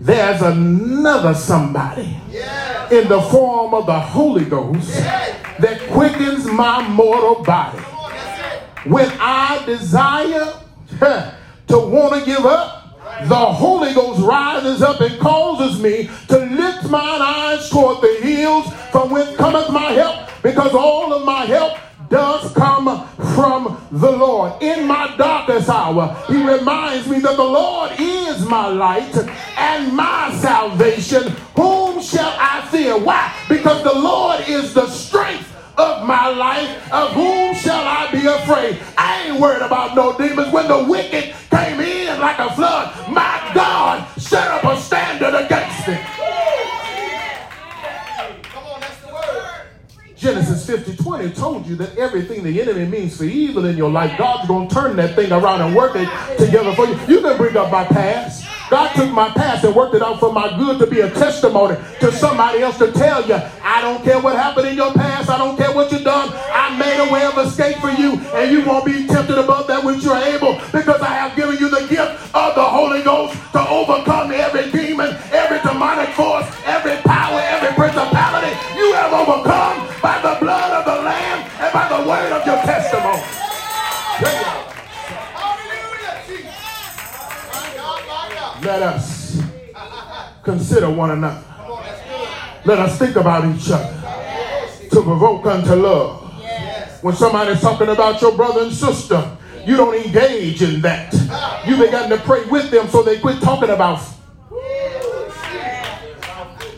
there's another somebody Yes. in the form of the Holy Ghost that quickens my mortal body. When I desire to want to give up, the Holy Ghost rises up and causes me to lift mine eyes toward the hills from whence cometh my help, because all of my help does come from the Lord. In my darkest hour, He reminds me that the Lord is my light and my salvation. Whom shall I fear? Why? Because the Lord is the strength of my life, of whom shall I be afraid? I ain't worried about no demons. When the wicked came in like a flood, my God set up a standard against it. Genesis 50 20 told you that everything the enemy means for evil in your life, God's going to turn that thing around and work it together for you. You can bring up my past. God took my past and worked it out for my good to be a testimony to somebody else to tell you, I don't care what happened in your past. I don't care what you've done. I made a way of escape for you, and you won't be tempted above that which you're able because I have given you the gift of the Holy Ghost to overcome every demon, every demonic force, every power, every principality. You have overcome by the word of your testimony. Let us consider one another. Let us think about each other to provoke unto love. When somebody's talking about your brother and sister, you don't engage in that. You began to pray with them so they quit talking about.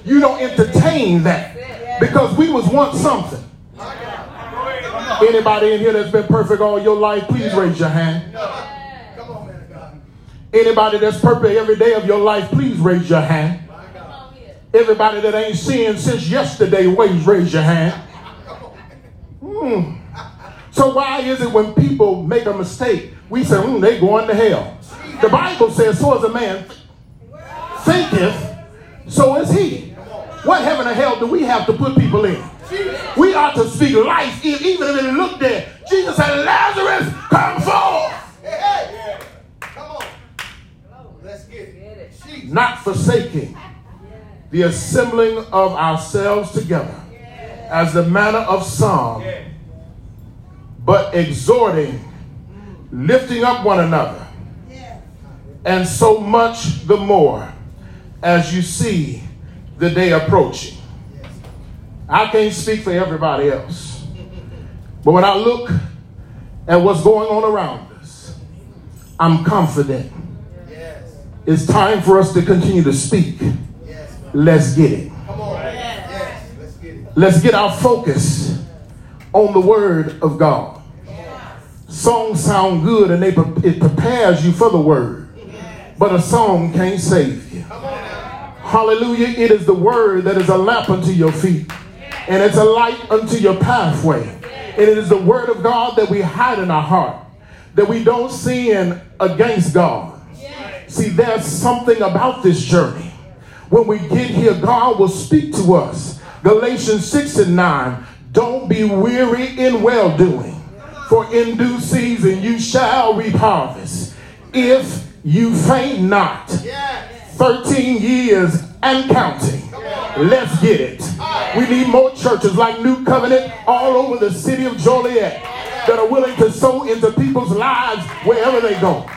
You don't entertain that because we was once something. Anybody in here that's been perfect all your life, please raise your hand. Anybody that's perfect every day of your life, please raise your hand. Everybody that ain't sinned since yesterday, raise, raise your hand. Hmm. So why is it when people make a mistake, we say, hmm, they going to hell? The Bible says, so is a man thinketh, so is he. What heaven or hell do we have to put people in? We ought to speak life, even if it looked dead. Jesus said, Lazarus, come forth. Hey, hey. Come on. Let's get it. Not forsaking the assembling of ourselves together as the manner of some, but exhorting, lifting up one another, and so much the more as you see the day approaching. I can't speak for everybody else, but when I look at what's going on around us, I'm confident. It's time for us to continue to speak. Let's get it. Let's get our focus on the Word of God. Songs sound good and they, it prepares you for the Word, but a song can't save you. Hallelujah. It is the Word that is a lamp unto your feet and it's a light unto your pathway. And it is the Word of God that we hide in our heart, that we don't sin against God. See, there's something about this journey. When we get here, God will speak to us. Galatians 6 and 9. Don't be weary in well doing, for in due season you shall reap harvest. If you faint not, 13 years and counting. Let's get it. We need more churches like New Covenant all over the city of Joliet that are willing to sow into people's lives wherever they go.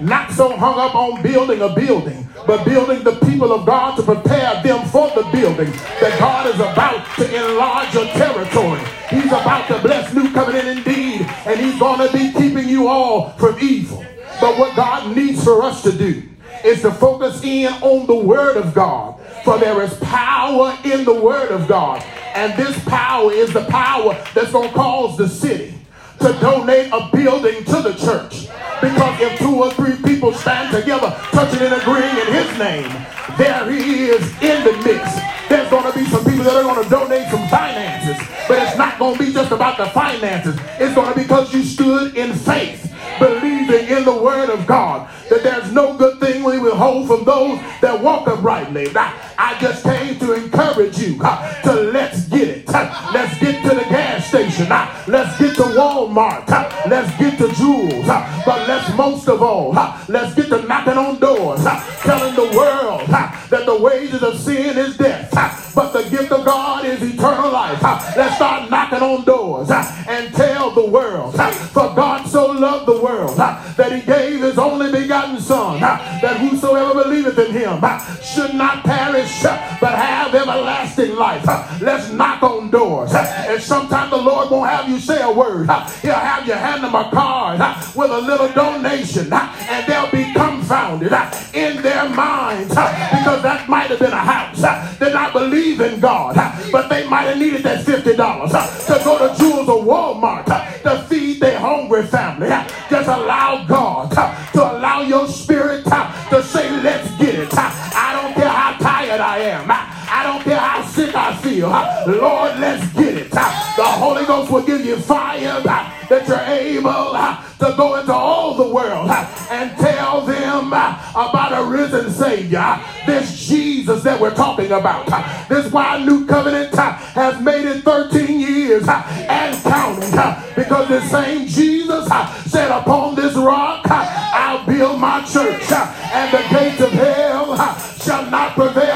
Not so hung up on building a building, but building the people of God to prepare them for the building. That God is about to enlarge your territory. He's about to bless New Covenant indeed, and He's going to be keeping you all from evil. But what God needs for us to do is to focus in on the Word of God. For there is power in the Word of God. And this power is the power that's going to cause the city to donate a building to the church. Because if two or three people stand together, touching and agreeing in his name, there he is in the mix. There's going to be some people that are going to donate some finances, but it's not going to be just about the finances. It's going to be because you stood in faith, believing in the word of God, that there's no good thing we will hold from those that walk uprightly. I, I just came to encourage you uh, to let's get it. Uh, let's get to the gas station. Uh, let's get to Walmart. Uh, let's get to Jewels. Uh, but let's most of all, uh, let's get to knocking on doors, telling the world that the wages of sin is death, but the gift of God is eternal life. Let's start knocking on doors and tell the world, for God so loved the world that he gave his only begotten Son, that whosoever believeth in him should not perish, uh, but have everlasting life. Uh, let's knock on doors. Uh, and sometimes the Lord won't have you say a word. He'll have you hand them a card with a little donation, and they'll be confounded in their minds because that might have been a house. Uh, they not believe in God, but they might have needed that $50 Lord, let's get it. Uh, the Holy Ghost will give you fire uh, that you're able uh, to go into all the world and tell them about a risen Savior. This Jesus that we're talking about. This is why New Covenant has made it 13 years and counting. Because the same Jesus said, Upon this rock I'll build my church, and the gates of hell shall not prevail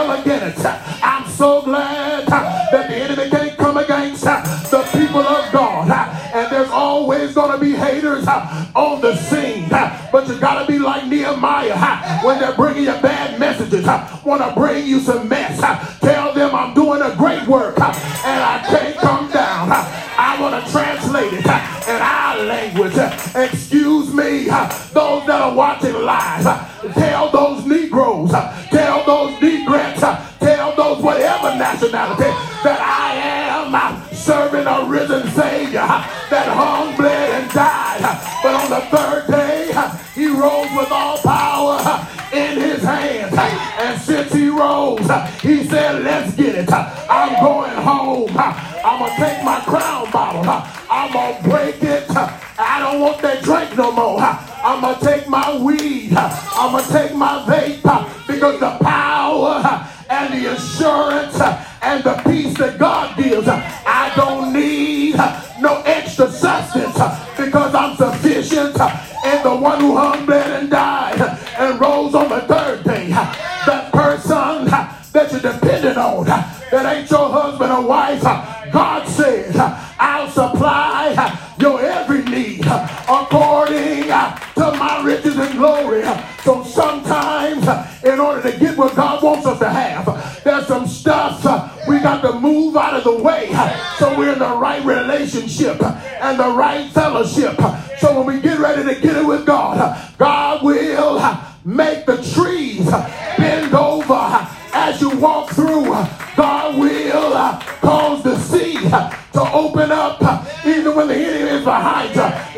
on the scene. But you got to be like Nehemiah when they're bringing you bad messages. Want to bring you some mess. Tell them I'm doing a great work and I can't come down. I want to translate it in our language. Excuse me, those that are watching live. Make the trees bend over as you walk through. God will cause the sea to open up even when the enemy is behind you.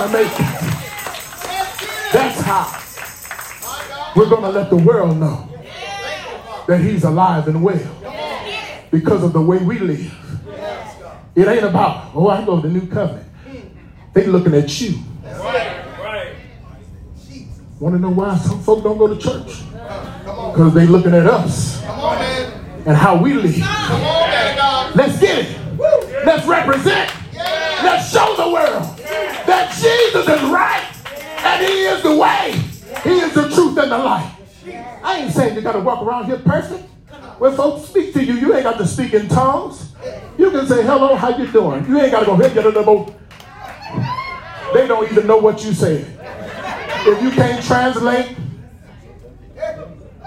Going to make it. That's how we're going to let the world know that he's alive and well because of the way we live. It ain't about, oh, I to the new covenant. They looking at you. Want to know why some folk don't go to church? Because they looking at us and how we live. Let's get it. Let's represent. Let's show the world that Jesus is right and he is the way. He is the truth and the light. I ain't saying you got to walk around here perfect. When folks speak to you, you ain't got to speak in tongues. You can say, hello, how you doing? You ain't got to go, hey, get the boat. They don't even know what you said. If you can't translate,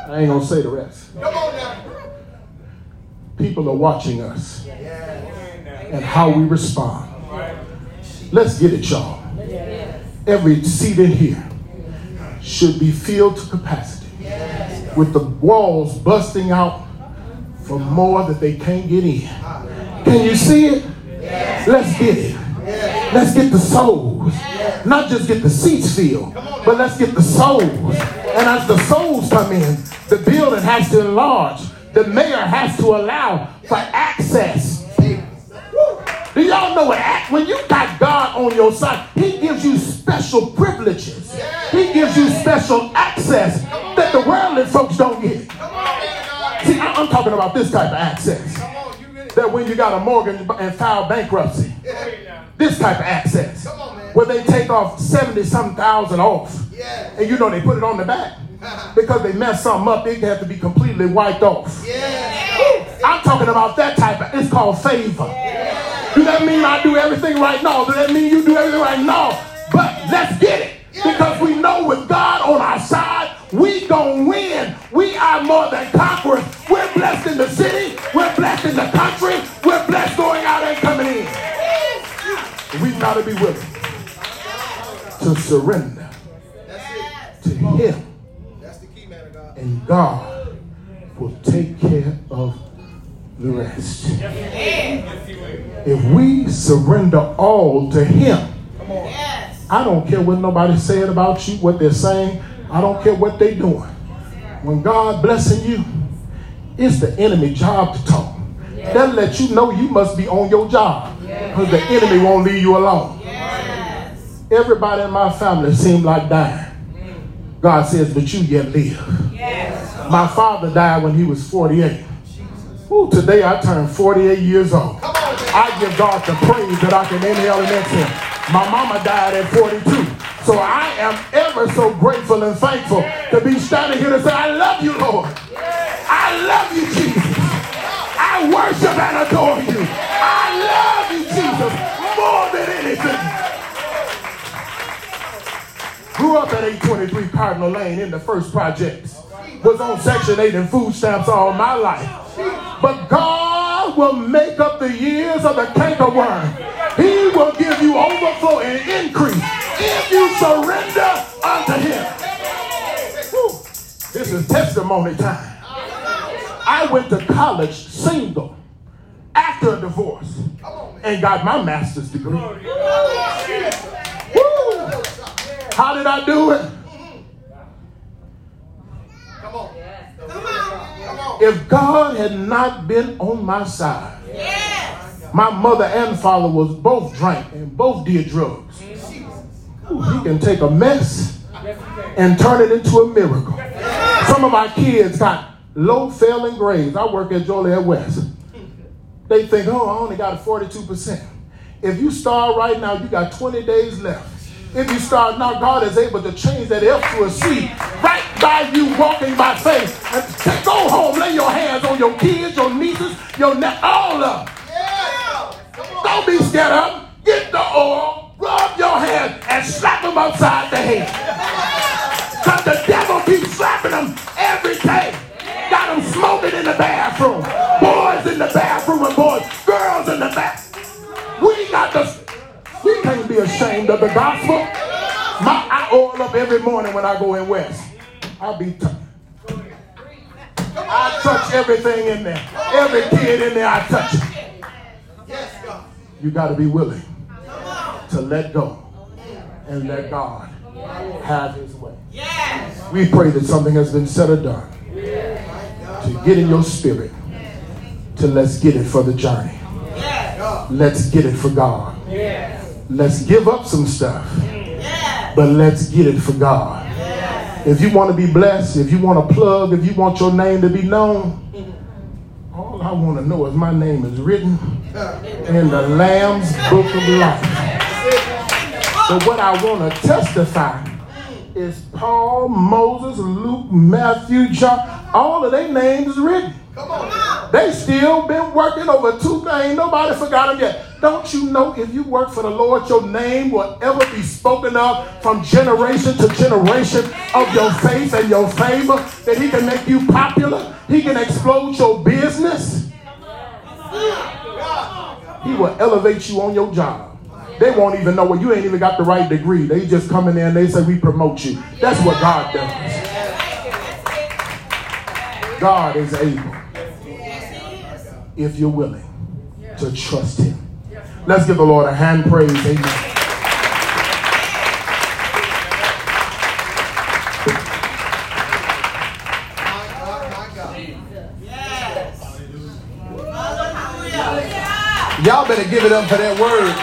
I ain't going to say the rest. People are watching us and how we respond. Let's get it, y'all. Every seat in here should be filled to capacity with the walls busting out for more that they can't get in. Can you see it? Let's get it. Let's get the souls. Not just get the seats filled, but let's get the souls. And as the souls come in, the building has to enlarge. The mayor has to allow for access. Do y'all know what? When you got God on your side, He gives you special privileges. He gives you special access that the worldly folks don't get. See, I'm talking about this type of access. That when you got a mortgage and file bankruptcy, this type of access, where they take off 70 some thousand off, and you know they put it on the back because they messed something up, it have to be completely wiped off. I'm talking about that type of, it's called favor. Do that mean I do everything right? now? Does that mean you do everything right? now? But let's get it. Because we know with God on our side, we gonna win. We are more than conquerors. We're blessed in the city. We're blessed in the country. We're blessed going out and coming in. We've got to be willing to surrender to Him. And God will take care of the rest. If we surrender all to Him, I don't care what nobody said about you, what they're saying. I don't care what they're doing. When God blessing you, it's the enemy job to talk. They'll let you know you must be on your job because the enemy won't leave you alone. Everybody in my family seemed like dying. God says, but you yet live. My father died when he was 48. Ooh, today I turned 48 years old. I give God the praise that I can inhale and exhale. My mama died at 42. So I am ever so grateful and thankful to be standing here to say, I love you, Lord. I love you, Jesus. I worship and adore you. I love you, Jesus, more than anything. Grew up at 823 Cardinal Lane in the first projects. Was on Section 8 and food stamps all my life. But God will make up the years of the cankerworm. He will give you overflow and increase if you surrender unto him. Whew. This is testimony time. I went to college single after a divorce and got my master's degree. Woo. How did I do it? If God had not been on my side, my mother and father was both drank and both did drugs. Ooh, he can take a mess and turn it into a miracle. Some of my kids got low failing grades. I work at Joliet West. They think, oh, I only got a 42%. If you start right now, you got 20 days left. If you start now, God is able to change that F to a C right by you walking by faith. And go home, lay your hands on your kids, your nieces, your all of them. Don't be scared of them. Get the oil, rub your hands, and slap them upside of the gospel. My, I oil up every morning when I go in West. I'll be t- I touch everything in there. Every kid in there, I touch. You got to be willing to let go and let God have his way. We pray that something has been said or done to get in your spirit to let's get it for the journey. Let's get it for God. Let's give up some stuff, but let's get it for God. If you want to be blessed, if you want to plug, if you want your name to be known, all I want to know is my name is written in the Lamb's Book of Life. But what I want to testify is Paul, Moses, Luke, Matthew, John, all of their names written. They still been working over two things. Nobody forgot them yet. Don't you know if you work for the Lord, your name will ever be spoken of from generation to generation of your faith and your favor, that he can make you popular, he can explode your business. He will elevate you on your job. They won't even know what you ain't even got the right degree. They just come in there and they say we promote you. That's what God does. God is able if you're willing to trust him. Let's give the Lord a hand praise. Amen. Y'all better give it up for that word.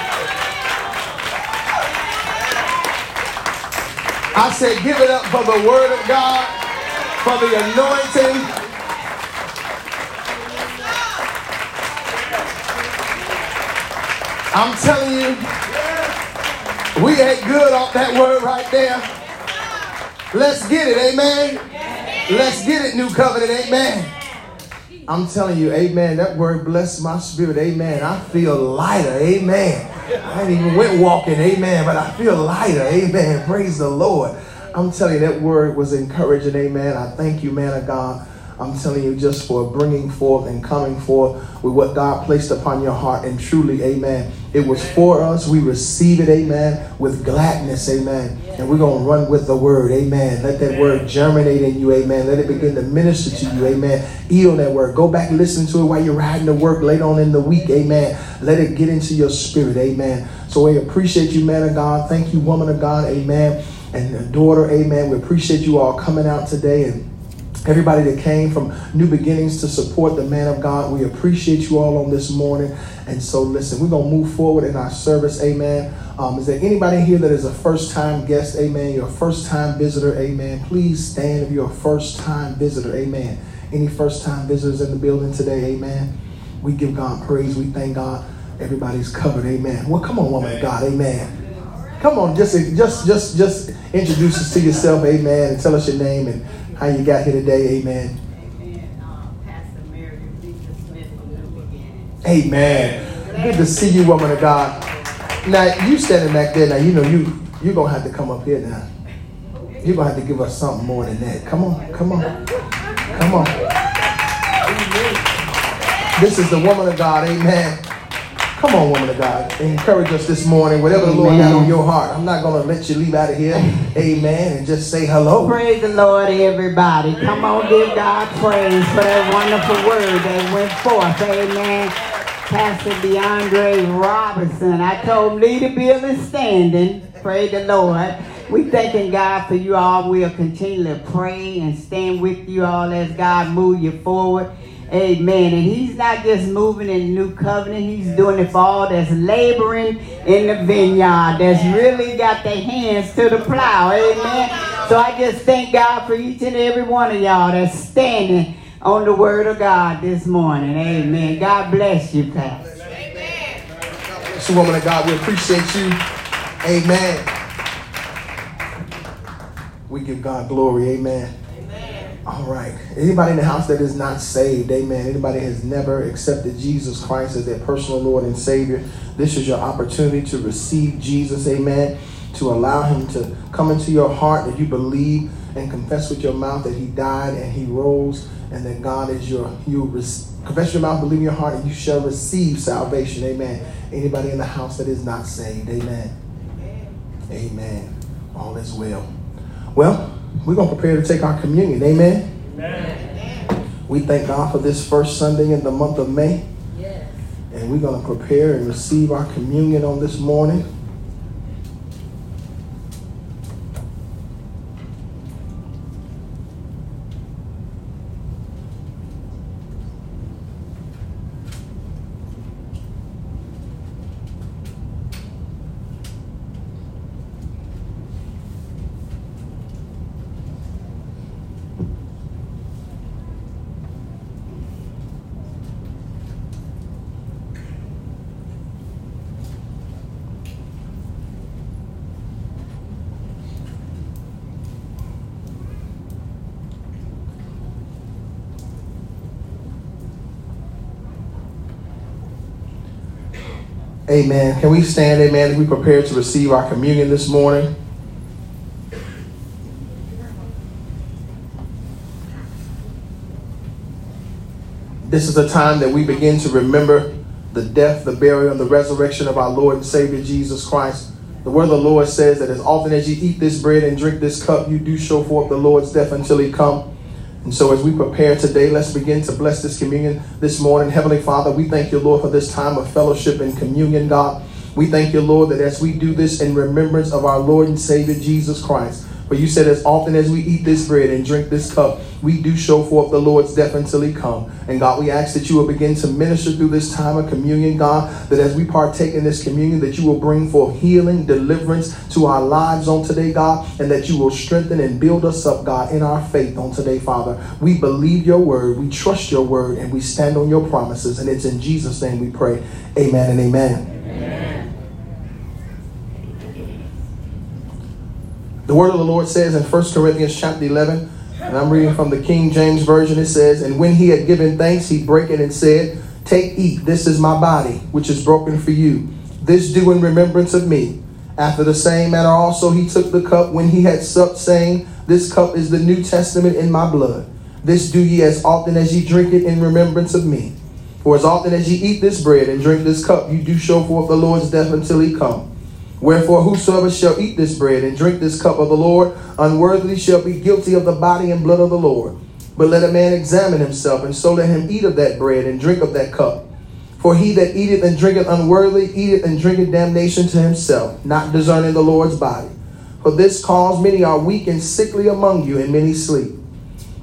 I said, give it up for the word of God, for the anointing. I'm telling you, we ate good off that word right there. Let's get it, amen. Let's get it, new covenant, amen. I'm telling you, amen. That word bless my spirit, amen. I feel lighter, amen. I ain't even went walking, amen, but I feel lighter, amen. Praise the Lord. I'm telling you, that word was encouraging, amen. I thank you, man of God. I'm telling you just for bringing forth and coming forth with what God placed upon your heart. And truly, amen. It was for us. We receive it, amen, with gladness, amen. And we're going to run with the word, amen. Let that word germinate in you, amen. Let it begin to minister to you, amen. Eat on that word. Go back and listen to it while you're riding to work later on in the week, amen. Let it get into your spirit, amen. So we appreciate you, man of God. Thank you, woman of God, amen. And daughter, amen. We appreciate you all coming out today and Everybody that came from New Beginnings to support the man of God, we appreciate you all on this morning. And so, listen, we're going to move forward in our service. Amen. Um, is there anybody here that is a first time guest? Amen. You're a first time visitor. Amen. Please stand if you're a first time visitor. Amen. Any first time visitors in the building today? Amen. We give God praise. We thank God. Everybody's covered. Amen. Well, come on, woman of God. Amen. Come on, just just just just introduce us to yourself, amen, and tell us your name and how you got here today. Amen. Amen. Good to see you, woman of God. Now you standing back there. Now you know you you're gonna have to come up here now. You're gonna have to give us something more than that. Come on, come on, come on. This is the woman of God. Amen. Come on, woman of God. Encourage us this morning. Whatever Amen. the Lord got on your heart. I'm not going to let you leave out of here. Amen. And just say hello. Praise the Lord, everybody. Come on, give God praise for that wonderful word that went forth. Amen. Pastor DeAndre Robinson. I told him, leave the building standing. Praise the Lord. We thanking God for you all. We'll continue to pray and stand with you all as God move you forward. Amen. And he's not just moving in new covenant, he's doing it for all that's laboring in the vineyard, that's really got their hands to the plow. Amen. So I just thank God for each and every one of y'all that's standing on the word of God this morning. Amen. God bless you, Pastor. Amen. So, woman of God, we appreciate you. Amen. We give God glory. Amen. All right. Anybody in the house that is not saved, amen. Anybody has never accepted Jesus Christ as their personal Lord and Savior, this is your opportunity to receive Jesus, amen. To allow him to come into your heart that you believe and confess with your mouth that he died and he rose and that God is your, you confess your mouth, believe in your heart, and you shall receive salvation, amen. Anybody in the house that is not saved, amen. Amen. All is well. Well, we're going to prepare to take our communion. Amen? Amen. We thank God for this first Sunday in the month of May. Yes. And we're going to prepare and receive our communion on this morning. Amen. Can we stand, amen, as we prepare to receive our communion this morning? This is the time that we begin to remember the death, the burial, and the resurrection of our Lord and Savior Jesus Christ. The word of the Lord says that as often as you eat this bread and drink this cup, you do show forth the Lord's death until he come. And so, as we prepare today, let's begin to bless this communion this morning. Heavenly Father, we thank you, Lord, for this time of fellowship and communion, God. We thank you, Lord, that as we do this in remembrance of our Lord and Savior Jesus Christ, for you said, as often as we eat this bread and drink this cup, we do show forth the Lord's death until he come. And God, we ask that you will begin to minister through this time of communion, God, that as we partake in this communion, that you will bring forth healing, deliverance to our lives on today, God, and that you will strengthen and build us up, God, in our faith on today, Father. We believe your word, we trust your word, and we stand on your promises. And it's in Jesus' name we pray. Amen and amen. The word of the Lord says in 1 Corinthians chapter 11, And I'm reading from the King James Version. It says, And when he had given thanks, he brake it and said, Take, eat, this is my body, which is broken for you. This do in remembrance of me. After the same manner also he took the cup when he had supped, saying, This cup is the New Testament in my blood. This do ye as often as ye drink it in remembrance of me. For as often as ye eat this bread and drink this cup, you do show forth the Lord's death until he come. Wherefore, whosoever shall eat this bread and drink this cup of the Lord unworthily shall be guilty of the body and blood of the Lord. But let a man examine himself, and so let him eat of that bread and drink of that cup. For he that eateth and drinketh unworthily eateth and drinketh damnation to himself, not discerning the Lord's body. For this cause many are weak and sickly among you, and many sleep.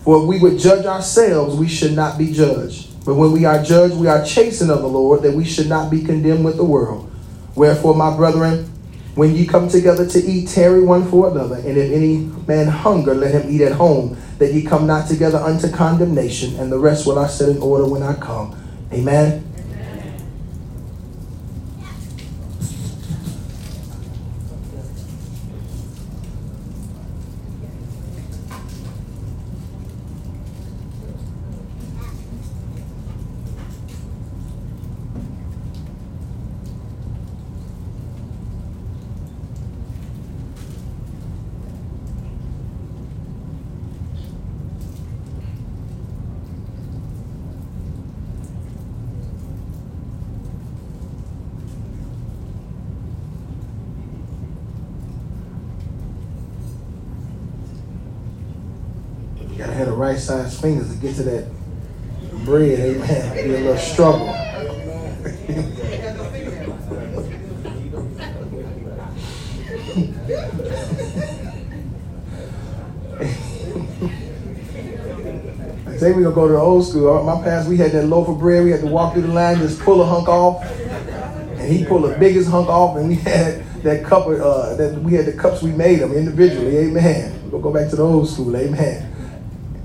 For if we would judge ourselves, we should not be judged. But when we are judged, we are chastened of the Lord, that we should not be condemned with the world. Wherefore, my brethren, when ye come together to eat, tarry one for another. And if any man hunger, let him eat at home, that ye come not together unto condemnation. And the rest will I set in order when I come. Amen. You right size fingers to get to that bread, amen. Be a little struggle. I say we gonna go to the old school. My past, we had that loaf of bread. We had to walk through the line, just pull a hunk off, and he pulled the biggest hunk off, and we had that cup uh, that we had the cups. We made them individually. Amen. We'll go back to the old school. Amen.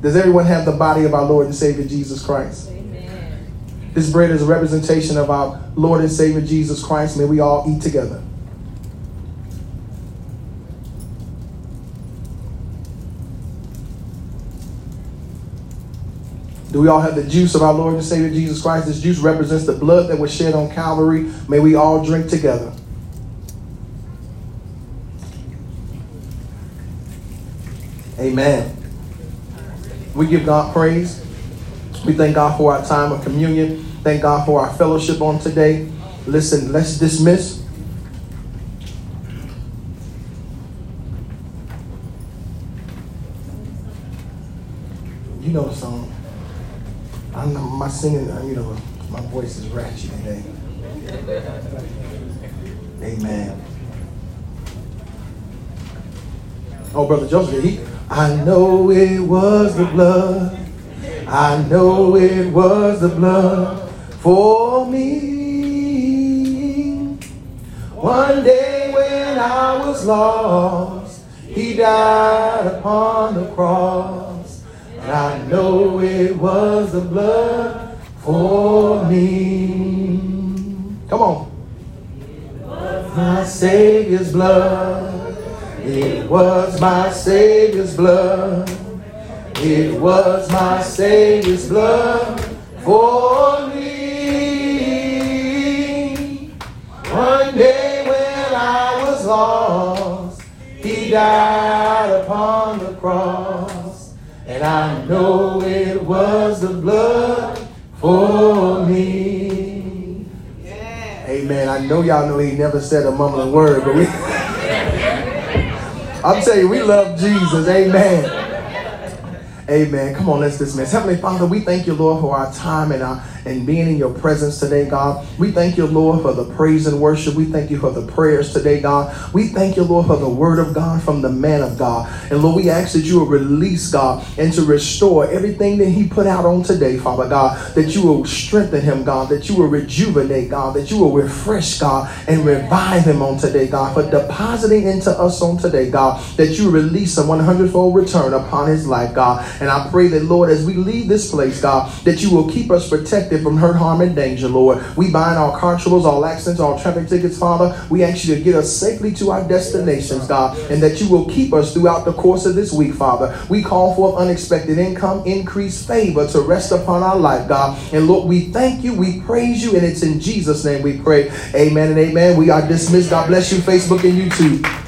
Does everyone have the body of our Lord and Savior Jesus Christ? Amen. This bread is a representation of our Lord and Savior Jesus Christ. May we all eat together. Do we all have the juice of our Lord and Savior Jesus Christ? This juice represents the blood that was shed on Calvary. May we all drink together. Amen. We give God praise. We thank God for our time of communion. Thank God for our fellowship on today. Listen, let's dismiss. You know the song. I'm my singing, uh, you know, my voice is ratchet today. Amen. Oh, Brother Joseph, he, I know it was the blood. I know it was the blood for me. One day when I was lost, he died upon the cross. And I know it was the blood for me. Come on. My Savior's blood. It was my Savior's blood. It was my Savior's blood for me. One day when I was lost, He died upon the cross. And I know it was the blood for me. Amen. I know y'all know he never said a mumbling word, but we. I'll tell you, we love Jesus. Amen. Amen. Come on, let's dismiss. Heavenly Father, we thank you, Lord, for our time and our and being in your presence today, God. We thank you, Lord, for the praise and worship. We thank you for the prayers today, God. We thank you, Lord, for the word of God from the man of God. And Lord, we ask that you will release, God, and to restore everything that he put out on today, Father God, that you will strengthen him, God, that you will rejuvenate, God, that you will refresh, God, and revive him on today, God, for depositing into us on today, God, that you release a 100 fold return upon his life, God. And I pray that, Lord, as we leave this place, God, that you will keep us protected from hurt, harm, and danger, Lord. We bind all car troubles, all accidents, all traffic tickets, Father. We ask you to get us safely to our destinations, God, and that you will keep us throughout the course of this week, Father. We call for unexpected income, increased favor to rest upon our life, God. And Lord, we thank you, we praise you, and it's in Jesus' name we pray. Amen and amen. We are dismissed. God bless you, Facebook and YouTube.